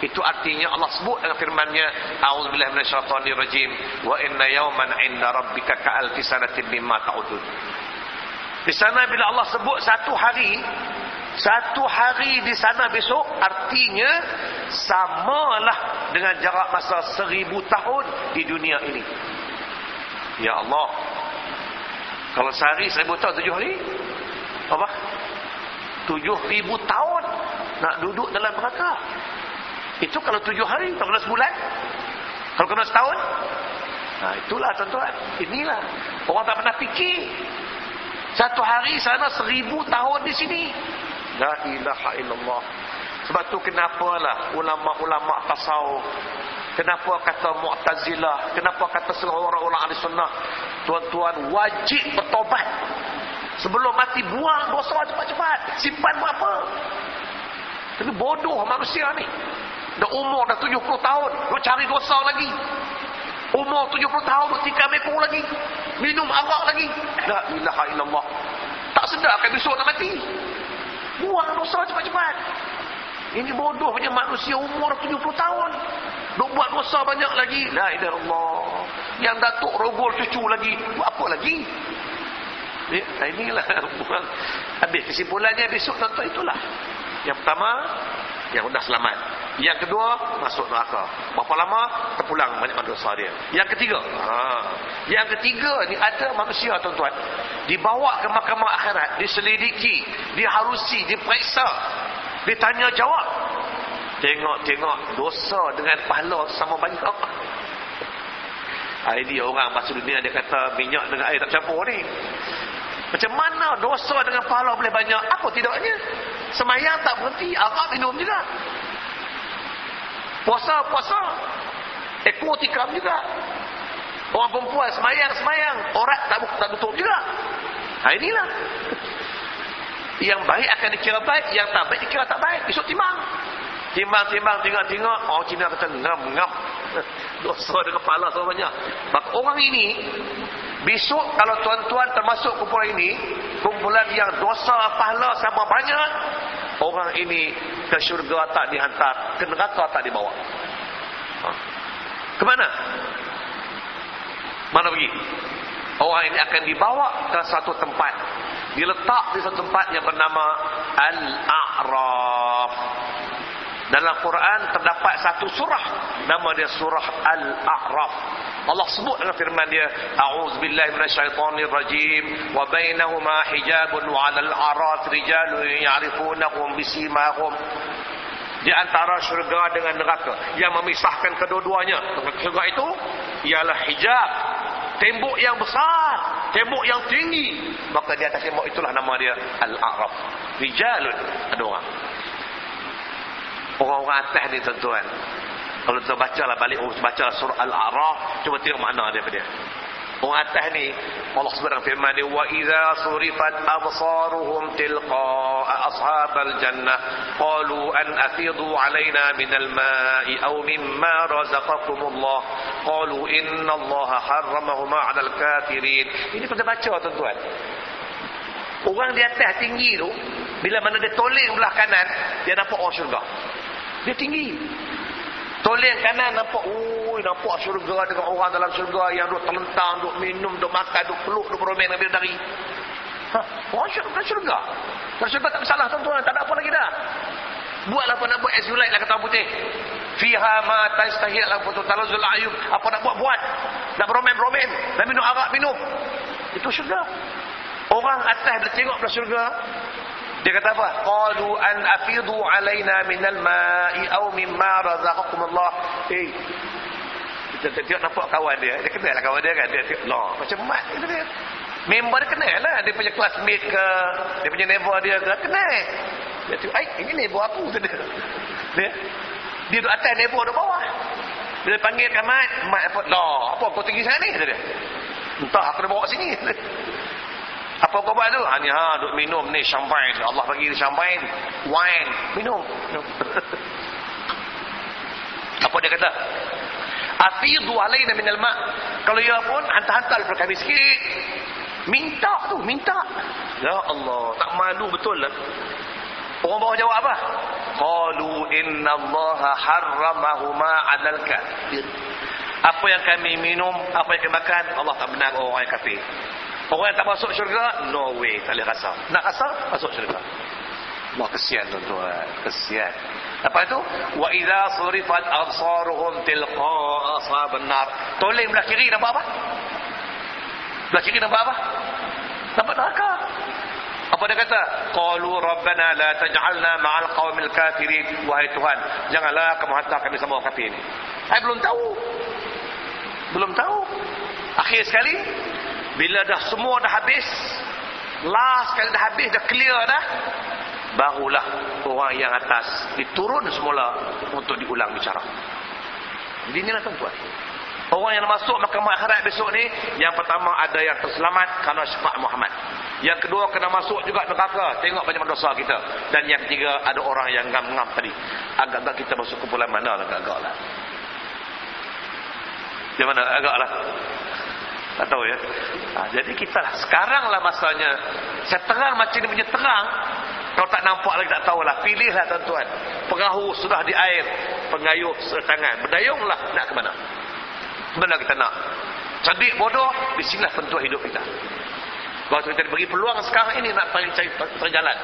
itu artinya Allah sebut dengan firman-Nya, "A'udzubillahi minasyaitonirrajim, wa inna yawman 'inda rabbika ka'alfi sanatin mimma ta'udun." Di sana bila Allah sebut satu hari, satu hari di sana besok artinya samalah dengan jarak masa seribu tahun di dunia ini. Ya Allah. Kalau sehari seribu tahun tujuh hari. Apa? Tujuh ribu tahun. Nak duduk dalam neraka. Itu kalau tujuh hari. Kalau kena sebulan. Kalau kena setahun. Nah itulah tuan-tuan. Inilah. Orang tak pernah fikir. Satu hari sana seribu tahun di sini. La ilaha illallah. Sebab tu kenapalah ulama-ulama tasawuf Kenapa kata Mu'tazilah? Kenapa kata seluruh orang-orang ahli sunnah? Tuan-tuan wajib bertobat. Sebelum mati buang dosa cepat-cepat. Simpan berapa? Tapi bodoh manusia ni. Dah umur dah 70 tahun. Dia cari dosa lagi. Umur 70 tahun. Tikam ekor lagi. Minum arak lagi. La ilaha illallah. Tak sedar akan besok nak mati. Buang dosa cepat-cepat. Ini bodoh punya manusia umur 70 tahun. Duk buat dosa banyak lagi. La ilaha Allah. Yang datuk rogol cucu lagi. Buat apa lagi? Ya, inilah. Habis kesimpulannya besok tentu itulah. Yang pertama, yang sudah selamat. Yang kedua, masuk neraka. Berapa lama? Terpulang banyak dosa dia. Yang ketiga. Ha. Yang ketiga ni ada manusia tuan-tuan. Dibawa ke mahkamah akhirat. Diselidiki. Diharusi. Diperiksa. Ditanya jawab. Tengok-tengok dosa dengan pahala sama banyak. Ini orang masa dunia dia kata minyak dengan air tak campur ni. Macam mana dosa dengan pahala boleh banyak? Apa tidaknya? Semayang tak berhenti, arak minum juga. Puasa-puasa. Ekor tikam juga. Orang perempuan semayang-semayang. Orang tak, tak tutup juga. Ha inilah. Yang baik akan dikira baik, yang tak baik dikira tak baik. Besok timbang. Timbang-timbang, tengok-tengok. Orang Cina kata ngam-ngam. Dosa di kepala sama banyak. Maka orang ini, besok kalau tuan-tuan termasuk kumpulan ini, kumpulan yang dosa pahala sama banyak, orang ini ke syurga tak dihantar, ke neraka tak dibawa. Ha. Ke mana? Mana pergi? Orang ini akan dibawa ke satu tempat. Diletak di satu tempat yang bernama Al-A'raf. Dalam Quran terdapat satu surah nama dia surah Al-A'raf. Allah sebut dengan firman dia a'udzubillahi minasyaitonirrajim wa bainahuma hijabun wa 'alal arat rijalun ya'rifunahum bisimahum. Di antara syurga dengan neraka yang memisahkan kedua-duanya. Syurga itu ialah hijab. Tembok yang besar tembok yang tinggi. Maka di atas tembok itulah nama dia al-a'raf. Rijalun. Ada orang. Orang-orang atas ni tuan-tuan kalau kita baca lah balik baca surah al-a'raf cuba tengok makna dia dia. Orang atas ni Allah SWT firman dia wa idza surifat absaruhum tilqa ashabal jannah qalu an afidu alaina minal ma'i aw mimma razaqakumullah. Qalu inna Allah harramahuma 'alal kafirin. Ini kita baca tuan-tuan. Orang di atas tinggi tu bila mana dia toleng belah kanan dia nampak orang syurga. Dia tinggi Toleng kanan nampak, ui nampak syurga dengan orang dalam syurga yang duk terlentang, duk minum, duk makan, duk peluk, duk beromen dengan bidadari. Ha, orang syurga, syurga. Dalam syurga tak bersalah tuan-tuan, tak ada apa lagi dah. Buatlah apa nak buat as you like lah kata putih. Fiha ma tastahil lah putu talazul ayub. Apa nak buat, buat. Nak beromen-beromen. Nak minum arak, minum. Itu syurga. Orang atas dia tengok dalam syurga. Dia kata apa? Qalu an afidu alaina minal ma'i aw mimma razaqakumullah. Eh. Kita tengok nampak kawan dia. Dia kenal lah kawan dia kan. Dia tengok, lah macam mat kata dia. Member dia kenal lah. Dia punya classmate ke. Dia punya neighbor dia ke. Kenal. Dia tengok, ay, ini neighbor aku. Kata dia. Dia, dia duduk atas neighbor duduk bawah. Bila panggil kan mat. Mat apa? Lah, apa kau tinggi sana ni? Kata dia. Entah aku dah bawa sini. Apa kau buat tu? Hanya ha, duk minum ni champagne. Allah bagi champagne, wine, minum. minum. Apa dia kata? Afidu alaina minal ma. Kalau ya pun hantar-hantar per kami sikit. Minta tu, minta. Ya Allah, tak malu betul lah. Orang bawah jawab apa? Qalu inna Allah harramahuma 'alal kafir. Apa yang kami minum, apa yang kami makan, Allah tak benar orang yang kafir. Orang yang tak masuk syurga, no way, tak boleh rasa. Nak rasa, masuk syurga. Wah, kesian tuan-tuan. Kesian. Apa itu? Wa idza surifat absaruhum tilqa ashabun nar. Toleng belah kiri nampak apa? Belah kiri nampak apa? Nampak neraka. Apa dia kata? Qalu rabbana la taj'alna ma'al qaumil kafirin. Wahai Tuhan, janganlah kamu hantar kami sama orang kafir ini. Saya belum tahu. Belum tahu. Akhir sekali, bila dah semua dah habis, last kali dah habis, dah clear dah, barulah orang yang atas diturun semula untuk diulang bicara. Jadi inilah tuan-tuan. Orang yang masuk mahkamah akhirat besok ni, yang pertama ada yang terselamat kerana syafaat Muhammad. Yang kedua kena masuk juga neraka, tengok banyak dosa kita. Dan yang ketiga ada orang yang ngam-ngam tadi. Agak-agak kita masuk kumpulan mana agak-agak lah. Di mana agak-agak lah. Tak tahu ya. Ha, jadi kita lah. Sekarang lah masanya. Saya terang macam ni punya terang. Kalau tak nampak lagi tak tahulah. Pilihlah tuan-tuan. Perahu sudah di air. Pengayuh setangan. Berdayunglah nak ke mana. Mana kita nak. Cerdik bodoh. Di sinilah tentuan hidup kita. Kalau kita beri peluang sekarang ini nak cari cari perjalan.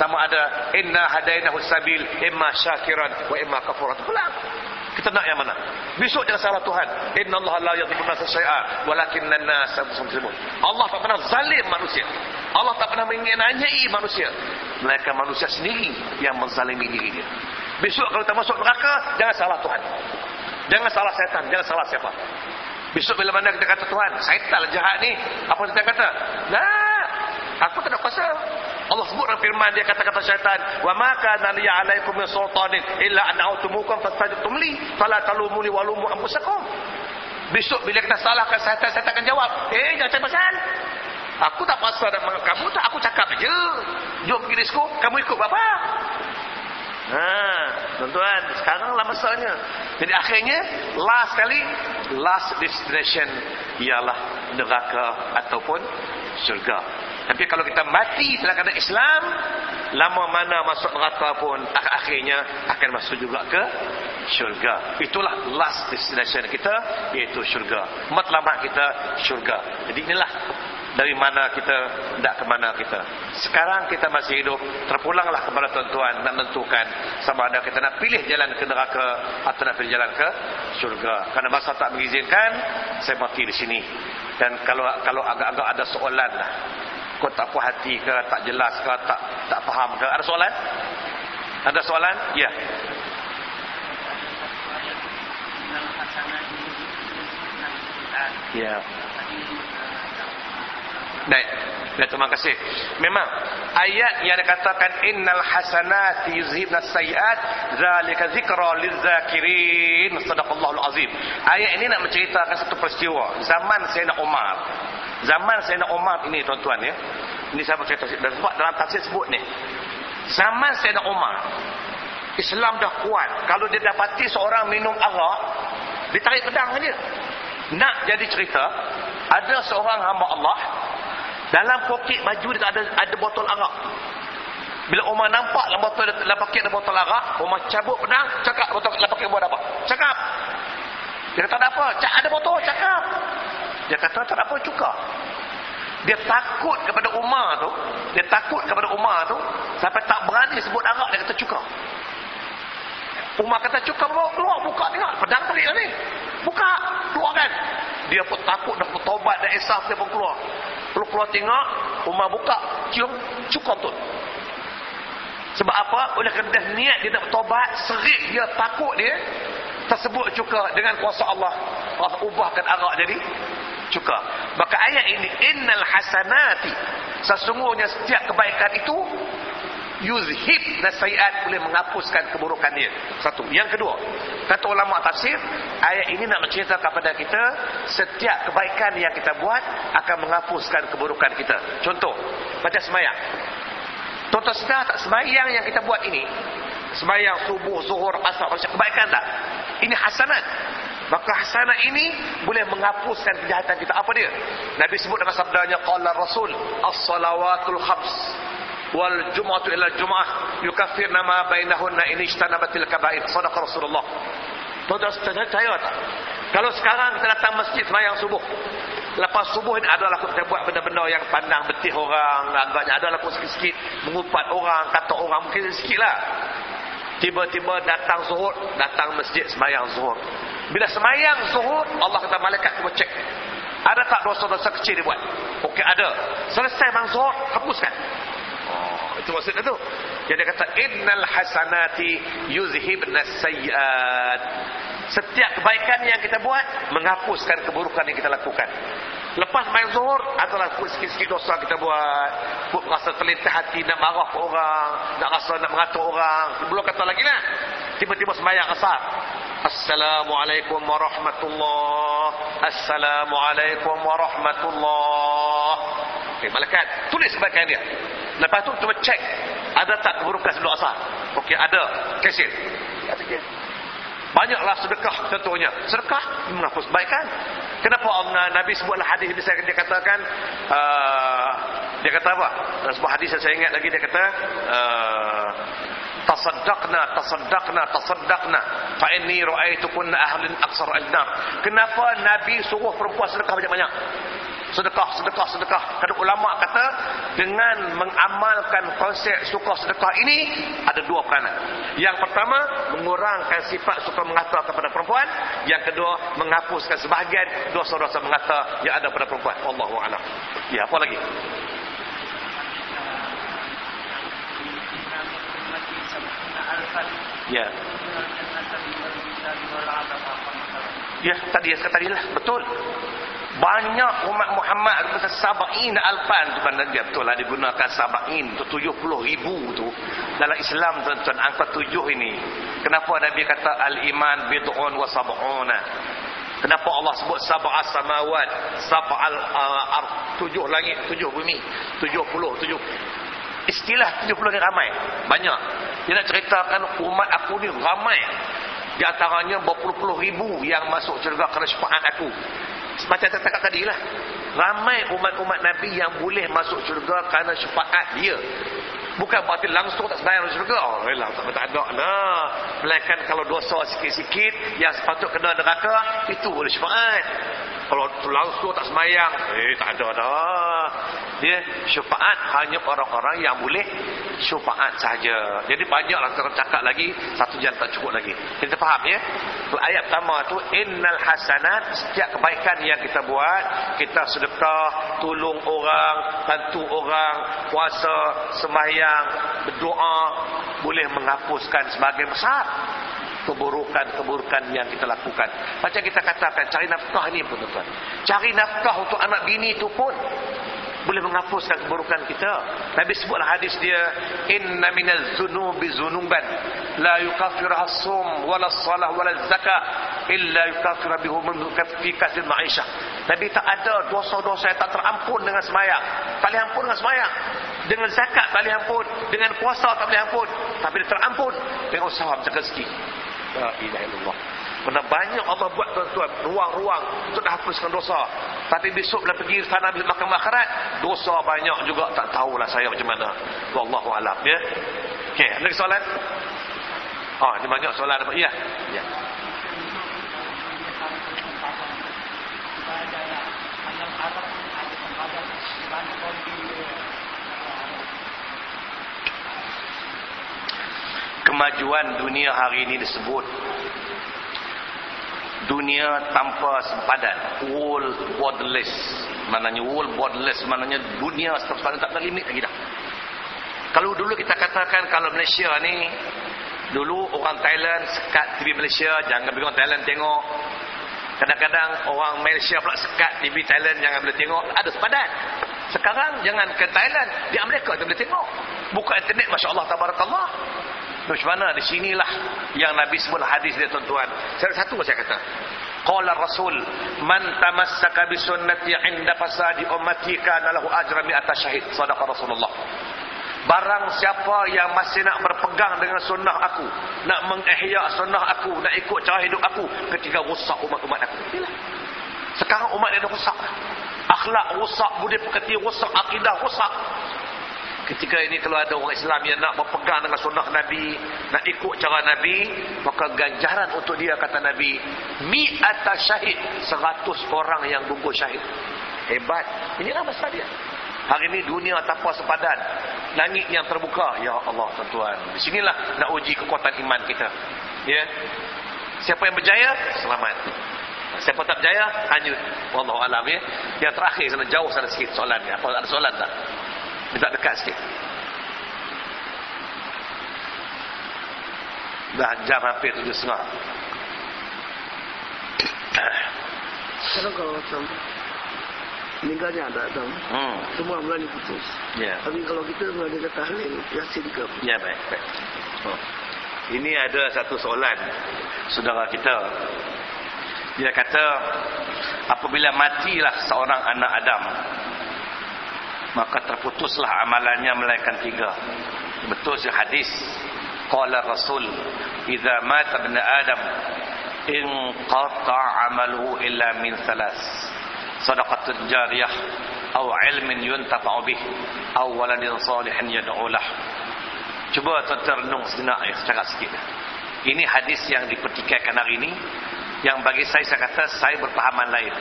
Sama ada inna hadainahu sabil imma syakiran wa imma kafuran. Pulang. Kita nak yang mana? Besok jangan salah Tuhan. Inna Allah la yadhlimu nasa syai'a walakin an-nas muslimun. Allah tak pernah zalim manusia. Allah tak pernah menganiayai manusia. Mereka manusia sendiri yang menzalimi diri dia. Besok kalau kita masuk neraka, jangan salah Tuhan. Jangan salah setan, jangan salah siapa. Besok bila mana kita kata Tuhan, syaitan lah jahat ni, apa kita kata? Nah, aku tak ada kuasa. Allah sebut dalam firman dia kata-kata syaitan, "Wa ma kana li 'alaikum min sultanin illa an a'tumukum fastajabtum li, fala talumuni wa lumu anfusakum." Besok bila kita salahkan syaitan, syaitan akan jawab, "Eh, jangan cari pasal. Aku tak pasal dengan kamu tak, aku cakap aja. Jom pergi disko, kamu ikut bapa." Ha, tuan-tuan, sekarang lah masanya. Jadi akhirnya, last kali, last destination ialah neraka ataupun syurga. Tapi kalau kita mati setelah kata Islam, lama mana masuk neraka pun akhirnya akan masuk juga ke syurga. Itulah last destination kita iaitu syurga. Matlamat kita syurga. Jadi inilah dari mana kita tidak ke mana kita sekarang kita masih hidup terpulanglah kepada tuan-tuan nak menentukan sama ada kita nak pilih jalan ke neraka atau nak pilih jalan ke syurga kerana masa tak mengizinkan saya mati di sini dan kalau kalau agak-agak ada soalan lah kau tak puas hati ke tak jelas ke tak tak faham ke ada soalan ada soalan ya ya Baik. Baik, terima kasih. Memang ayat yang dikatakan innal hasanati yuzhibna sayiat zalika zikra lizakirin. Sadaqallahul azim. Ayat ini nak menceritakan satu peristiwa zaman Sayyidina Umar. Zaman Sayyidina Umar ini tuan-tuan ya. Ini saya bercerita dan sebab dalam tafsir sebut ni. Zaman Sayyidina Umar Islam dah kuat. Kalau dia dapati seorang minum arak, ditarik pedang dia. Nak jadi cerita, ada seorang hamba Allah dalam poket baju dia ada ada botol arak. Bila Umar nampak dalam botol dalam poket ada botol arak, Umar cabut pedang, cakap botol dalam poket buat apa? Cakap. Dia kata ada apa? Cak ada botol, cakap. Dia kata tak apa juga. Dia takut kepada Umar tu, dia takut kepada Umar tu sampai tak berani sebut arak dia kata cuka. Umar kata cuka bawa keluar buka tengok pedang tadi ni. Buka, keluarkan. Dia pun takut dah bertobat dah esaf dia pun keluar. Perlu keluar tengok, Umar buka, cium, cukup tu. Sebab apa? Oleh kerana niat dia nak bertobat, serik dia, takut dia, tersebut juga dengan kuasa Allah. Allah ubahkan arak jadi cuka. Maka ayat ini, innal hasanati, sesungguhnya setiap kebaikan itu, yuzhib nasaiat boleh menghapuskan keburukan dia. Satu. Yang kedua, kata ulama tafsir, ayat ini nak menceritakan kepada kita setiap kebaikan yang kita buat akan menghapuskan keburukan kita. Contoh, macam semayang. Contoh sedar tak semayang yang kita buat ini, semayang subuh, zuhur, asar, kebaikan tak? Ini hasanat. Maka hasanah ini boleh menghapuskan kejahatan kita. Apa dia? Nabi sebut dengan sabdanya qala Rasul as-salawatul khams wal jum'atu ila jum'ah yukaffir nama bainahunna in ijtanabatil kaba'ir sadaqa Rasulullah Tuan-tuan saya tak? Kalau sekarang kita datang masjid semayang subuh Lepas subuh ini adalah kita buat benda-benda yang pandang betih orang Agaknya adalah pun sikit-sikit Mengupat orang, kata orang mungkin sikit lah Tiba-tiba datang zuhur Datang masjid semayang zuhur Bila semayang zuhur Allah kata malaikat cuba cek Ada tak dosa-dosa kecil dia buat? Okey ada Selesai bang zuhur, hapuskan itu maksudnya tu. Jadi dia kata innal hasanati yuzhibna sayyiat. Setiap kebaikan yang kita buat menghapuskan keburukan yang kita lakukan. Lepas main zuhur adalah sikit-sikit dosa kita buat. Buat rasa terlintas hati nak marah orang, nak rasa nak mengatur orang. Belum kata lagi lah. Tiba-tiba semayang asar. Assalamualaikum warahmatullahi Assalamualaikum warahmatullahi Okay, malaikat tulis kebaikan dia. Lepas tu cuba cek ada tak keburukan sebelum asar. Okey, ada. Kesir. Banyaklah sedekah tentunya. Sedekah menghapus kebaikan. Kenapa Allah Nabi sebutlah hadis ini saya dia katakan uh, dia kata apa? Sebuah hadis saya ingat lagi dia kata uh, tasaddaqna tasaddaqna tasaddaqna fa inni ra'aytukunna ahlin aqsar al-nar. Kenapa Nabi suruh perempuan sedekah banyak-banyak? sedekah, sedekah, sedekah. Kata ulama kata dengan mengamalkan konsep suka sedekah ini ada dua peranan. Yang pertama mengurangkan sifat suka mengata kepada perempuan. Yang kedua menghapuskan sebahagian dosa-dosa mengata yang ada pada perempuan. Allahu a'lam. Ya, apa lagi? Ya. Ya, tadi ya, tadi lah. Betul. Banyak umat Muhammad sebesar sab'in alfan tu benda dia betul lah digunakan sab'in tu 70 ribu tu. Dalam Islam tuan-tuan angka tujuh ini. Kenapa Nabi kata al-iman bid'un wa sab'una kenapa Allah sebut sab'a samawat sab'al uh, ar tujuh langit tujuh bumi? Tujuh puluh tujuh istilah tujuh puluh ni ramai banyak dia nak ceritakan umat aku ni ramai di antaranya berpuluh-puluh ribu yang masuk syurga kerana syafaat aku Semacam saya cakap tadi lah. Ramai umat-umat Nabi yang boleh masuk syurga kerana syafaat dia. Bukan berarti langsung tak sebayang syurga. Oh, lah, tak, tak ada lah. Melainkan kalau dosa sikit-sikit yang sepatut kena neraka, itu boleh syafaat. Kalau langsung tak semayang, eh tak ada dah. Dia syafaat hanya orang-orang yang boleh syafaat saja. Jadi banyaklah tercakap lagi, satu jam tak cukup lagi. Kita faham ya? Ayat pertama tu innal hasanat setiap kebaikan yang kita buat, kita sedekah, tolong orang, bantu orang, puasa, sembahyang, berdoa boleh menghapuskan sebagai besar keburukan-keburukan yang kita lakukan. Macam kita katakan cari nafkah ni pun tuan. Cari nafkah untuk anak bini itu pun boleh menghapuskan keburukan kita. Nabi sebutlah hadis dia inna minaz zunubi zunuban la yukaffiru as-sum wala as-salah wala az-zakah illa yukaffiru bihi min kaffikatil ma'ishah. Nabi tak ada dosa-dosa yang tak terampun dengan sembahyang. Tak boleh ampun dengan sembahyang. Dengan zakat tak boleh ampun, dengan puasa tak boleh ampun, tapi terampun dengan usaha rezeki. La ilaha illallah. Pernah banyak Allah buat tuan-tuan ruang-ruang untuk hapuskan dosa. Tapi besok bila pergi sana bila makan akhirat, dosa banyak juga tak tahulah saya macam mana. Wallahu alam ya. Okey, ada soalan? Oh, ini banyak soalan apa? Ya. Ya. Kemajuan dunia hari ini disebut dunia tanpa sempadan world borderless. Maknanya world borderless maknanya dunia sempadan tak ada limit lagi dah. Kalau dulu kita katakan kalau Malaysia ni dulu orang Thailand sekat TV Malaysia jangan orang Thailand tengok. Kadang-kadang orang Malaysia pula sekat TV Thailand jangan boleh tengok. Ada sempadan. Sekarang jangan ke Thailand di Amerika kita boleh tengok. Buka internet Masya Allah Tabarakallah macam mana di sinilah yang Nabi sebut hadis dia tuan-tuan. Saya satu saya kata. Qala Rasul, "Man tamassaka bi sunnati 'inda fasadi ummati kana lahu ajra mi'ata syahid." Sadaqa Rasulullah. Barang siapa yang masih nak berpegang dengan sunnah aku, nak mengihya sunnah aku, nak ikut cara hidup aku ketika rusak umat-umat aku. Sekarang umat dia dah rusak. Akhlak rusak, budi pekerti rusak, akidah rusak. Ketika ini kalau ada orang Islam yang nak berpegang dengan sunnah Nabi, nak ikut cara Nabi, maka ganjaran untuk dia kata Nabi, mi'ata syahid, seratus orang yang gugur syahid. Hebat. Inilah masa dia. Hari ini dunia tanpa sepadan. Langit yang terbuka. Ya Allah tuan-tuan. Di sinilah nak uji kekuatan iman kita. Ya. Siapa yang berjaya, selamat. Siapa tak berjaya, hanyut. Wallahu alam ya. Yang terakhir sana jauh sana sikit soalannya. Apa ada soalan tak? Minta dekat sikit. Dah jam hampir tujuh setengah. Kalau kalau macam meninggalnya ada Adam, hmm. semua mulai putus. Yeah. Tapi kalau kita ada tahlil, yasin ke? Ya, baik. baik. Oh. Ini ada satu soalan saudara kita. Dia kata, apabila matilah seorang anak Adam, maka terputuslah amalannya melainkan tiga. Betul sih hadis? Qala rasul idza mata ibn adam in qata amaluhu illa min salas sadaqatul jariyah aw ilmin yuntafa'u bih aw waladin salihin yad'u lah. Cuba terrenung sejenak ya secara sikit ini hadis yang dipertikaikan hari ini yang bagi saya saya kata saya berpahaman lain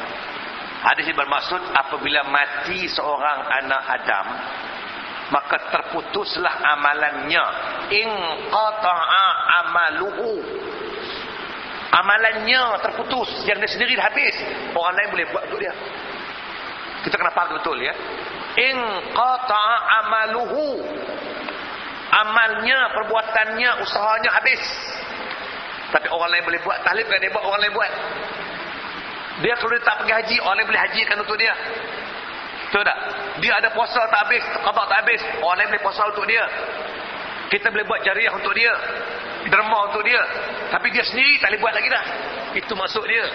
Hadis ini bermaksud apabila mati seorang anak Adam maka terputuslah amalannya. In qata'a amaluhu. Amalannya terputus. Yang dia sendiri dah habis. Orang lain boleh buat untuk dia. Kita kena faham betul ya. In qata'a amaluhu. Amalnya perbuatannya usahanya habis. Tapi orang lain boleh buat. Tahlil kan dia buat orang lain buat dia kalau dia tak pergi haji, orang boleh hajikan untuk dia. Betul tak? Dia ada puasa tak habis, qada tak habis, orang boleh puasa untuk dia. Kita boleh buat jariah untuk dia. Derma untuk dia. Tapi dia sendiri tak boleh buat lagi dah. Itu maksud dia.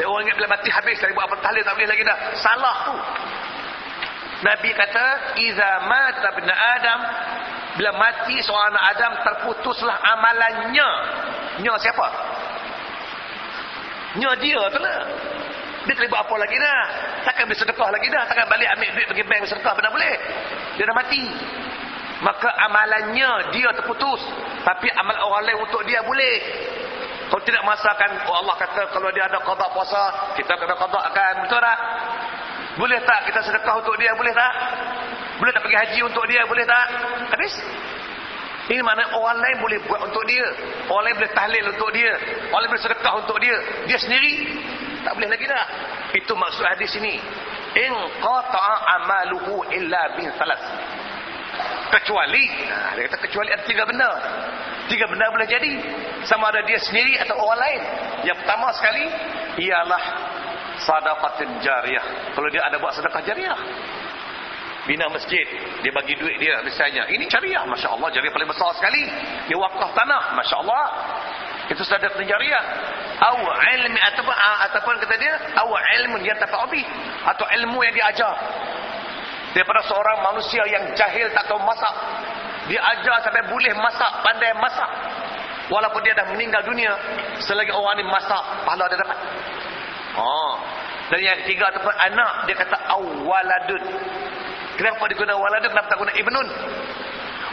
Dia orang ingat bila mati habis, tak boleh buat apa tahlil tak boleh lagi dah. Salah tu. Nabi kata, "Iza mata bin Adam" Bila mati seorang anak Adam terputuslah amalannya. Nya siapa? Nya dia tu lah. Dia buat apa lagi dah. Takkan boleh sedekah lagi dah. Takkan balik ambil duit pergi bank sedekah. Benar boleh. Dia dah mati. Maka amalannya dia terputus. Tapi amal orang lain untuk dia boleh. Kalau tidak masakan, oh Allah kata kalau dia ada qada puasa, kita kena qadakan. Betul tak? Boleh tak kita sedekah untuk dia? Boleh tak? Boleh tak pergi haji untuk dia? Boleh tak? Habis? Ini mana orang lain boleh buat untuk dia. Orang lain boleh tahlil untuk dia. Orang lain boleh sedekah untuk dia. Dia sendiri tak boleh lagi dah. Itu maksud hadis ini. In qata'a amaluhu illa bin salas. Kecuali, nah, dia kata kecuali ada tiga benda. Tiga benda boleh jadi. Sama ada dia sendiri atau orang lain. Yang pertama sekali, ialah sadaqatin jariyah. Kalau dia ada buat sedekah jariyah. Bina masjid, dia bagi duit dia misalnya. Ini jariyah, Masya Allah. Jariyah paling besar sekali. Dia wakaf tanah, Masya Allah. Itu sedekah jariyah. Aw ilmi ataupun ataupun kata dia, aw ilmu yang tafa'ubi atau ilmu yang diajar. Daripada seorang manusia yang jahil tak tahu masak. Dia ajar sampai boleh masak, pandai masak. Walaupun dia dah meninggal dunia, selagi orang ni masak, pahala dia dapat. Oh. Dan yang ketiga ataupun anak, dia kata awaladun. Kenapa dia guna waladun, kenapa tak guna ibnun?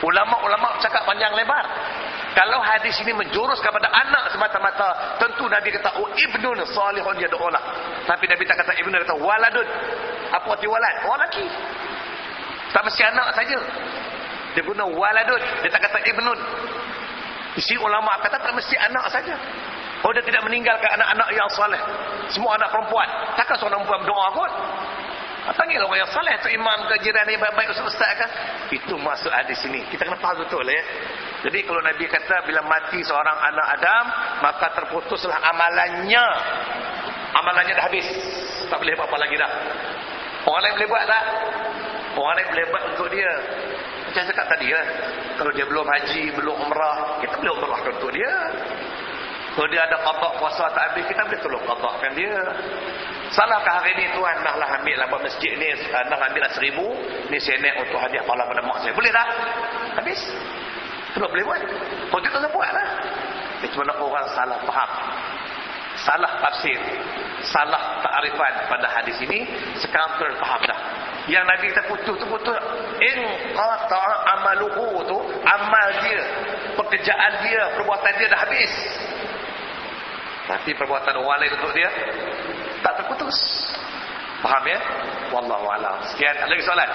Ulama-ulama cakap panjang lebar. Kalau hadis ini menjurus kepada anak semata-mata, tentu Nabi kata, oh ibnun salihun doa Tapi Nabi tak kata ibnun, kata waladun. Apa arti walad? Lelaki. Tak mesti anak saja. Dia guna waladun. Dia tak kata ibnun. Isi ulama kata tak mesti anak saja. Oh dia tidak meninggalkan anak-anak yang saleh. Semua anak perempuan. Takkan seorang perempuan berdoa kot? Panggil orang yang saleh tu imam ke jiran yang baik-baik ustaz-ustaz kan? Itu maksud hadis ini. Kita kena faham betul ya. Jadi kalau Nabi kata bila mati seorang anak Adam, maka terputuslah amalannya. Amalannya dah habis. Tak boleh apa-apa lagi dah. Orang lain boleh buat tak? Orang lain boleh buat untuk dia. Macam cakap tadi ya. Kalau dia belum haji, belum umrah, kita boleh umrah untuk dia. Kalau dia ada qadak puasa tak habis, kita boleh tolong qadakkan dia. Salahkah hari ni tuan naklah ambil lah masjid ni, nak ambil lah seribu, ni naik untuk hadiah pala pada mak saya. Boleh tak? Habis? Tak boleh buat. Kita tak buat lah. Itu mana orang salah faham. Salah tafsir. Salah ta'rifan pada hadis ini. Sekarang terfaham dah. Yang Nabi kita putus tu putus. In qata'a amaluhu tu. Amal dia. Pekerjaan dia. Perbuatan dia dah habis. Tapi perbuatan orang lain untuk dia. Tak terputus. Faham ya? Wallahu a'lam. Sekian. Ada lagi soalan?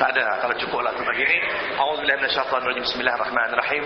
بعدها قال cukuplah tempat ini. اعوذ بالله من الشيطان الرجيم بسم الله الرحمن الرحيم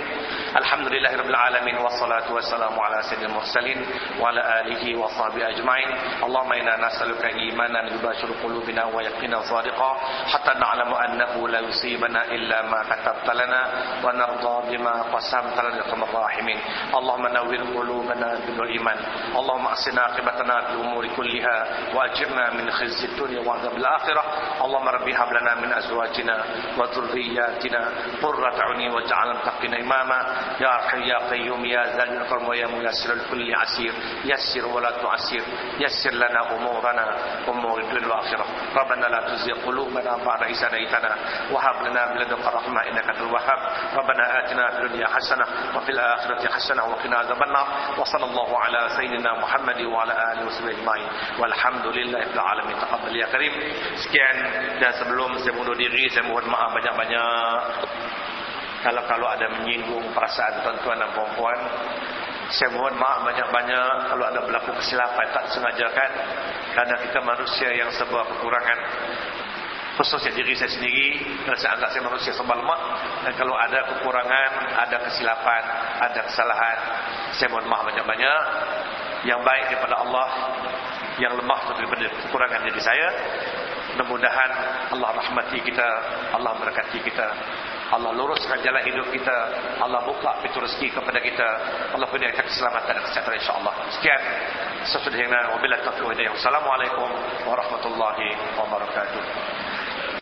الحمد لله رب العالمين والصلاه والسلام على سيد المرسلين وعلى اله وصحبه اجمعين اللهم أنا نسالك ايمانا يباشر قلوبنا ويقنا صادقا حتى نعلم انه لا يصيبنا الا ما كتبت لنا ونرضى بما قسمت لنا يا الراحمين اللهم نور قلوبنا بالايمان اللهم اصلنا عاقبتنا في الأمور كلها واجرنا من خزي الدنيا وعذاب الاخره اللهم ربي هب لنا من أزواج أزواجنا وذرياتنا قرة عيني واجعل المتقين إماما. يا حي يا قيوم يا ذا الكرم ويا ميسر الكل عسير. يسر ولا تعسر. يسر لنا أمورنا أمور الدنيا والآخرة ربنا لا تزغ قلوبنا بعد إذ هديتنا وهب لنا من لدنك رحمة إنك أنت الوهاب. ربنا آتنا في الدنيا حسنة وفي الآخرة حسنة وقنا عذاب النار. وصلى الله على سيدنا محمد وعلى آله وصحبه أجمعين. والحمد لله رب العالمين. تقبل يا كريم. sekian dan sebelum saya mundur diri diri saya mohon maaf banyak-banyak. Kalau-kalau ada menyinggung perasaan tuan-tuan dan perempuan saya mohon maaf banyak-banyak. Kalau ada berlaku kesilapan tak sengajakan kerana kita manusia yang sebuah kekurangan. Khususnya diri saya sendiri dan saya anggap saya manusia sebal mak dan kalau ada kekurangan ada kesilapan ada kesalahan saya mohon maaf banyak-banyak. Yang baik daripada Allah yang lemah daripada kekurangan diri saya Mudah-mudahan Allah rahmati kita, Allah berkati kita. Allah luruskan jalan hidup kita. Allah buka pintu rezeki kepada kita. Allah berikan keselamatan dan kesehatan insya-Allah. Sekian sesudah yang wabillahi taufiq wa hidayah. Assalamualaikum warahmatullahi wabarakatuh.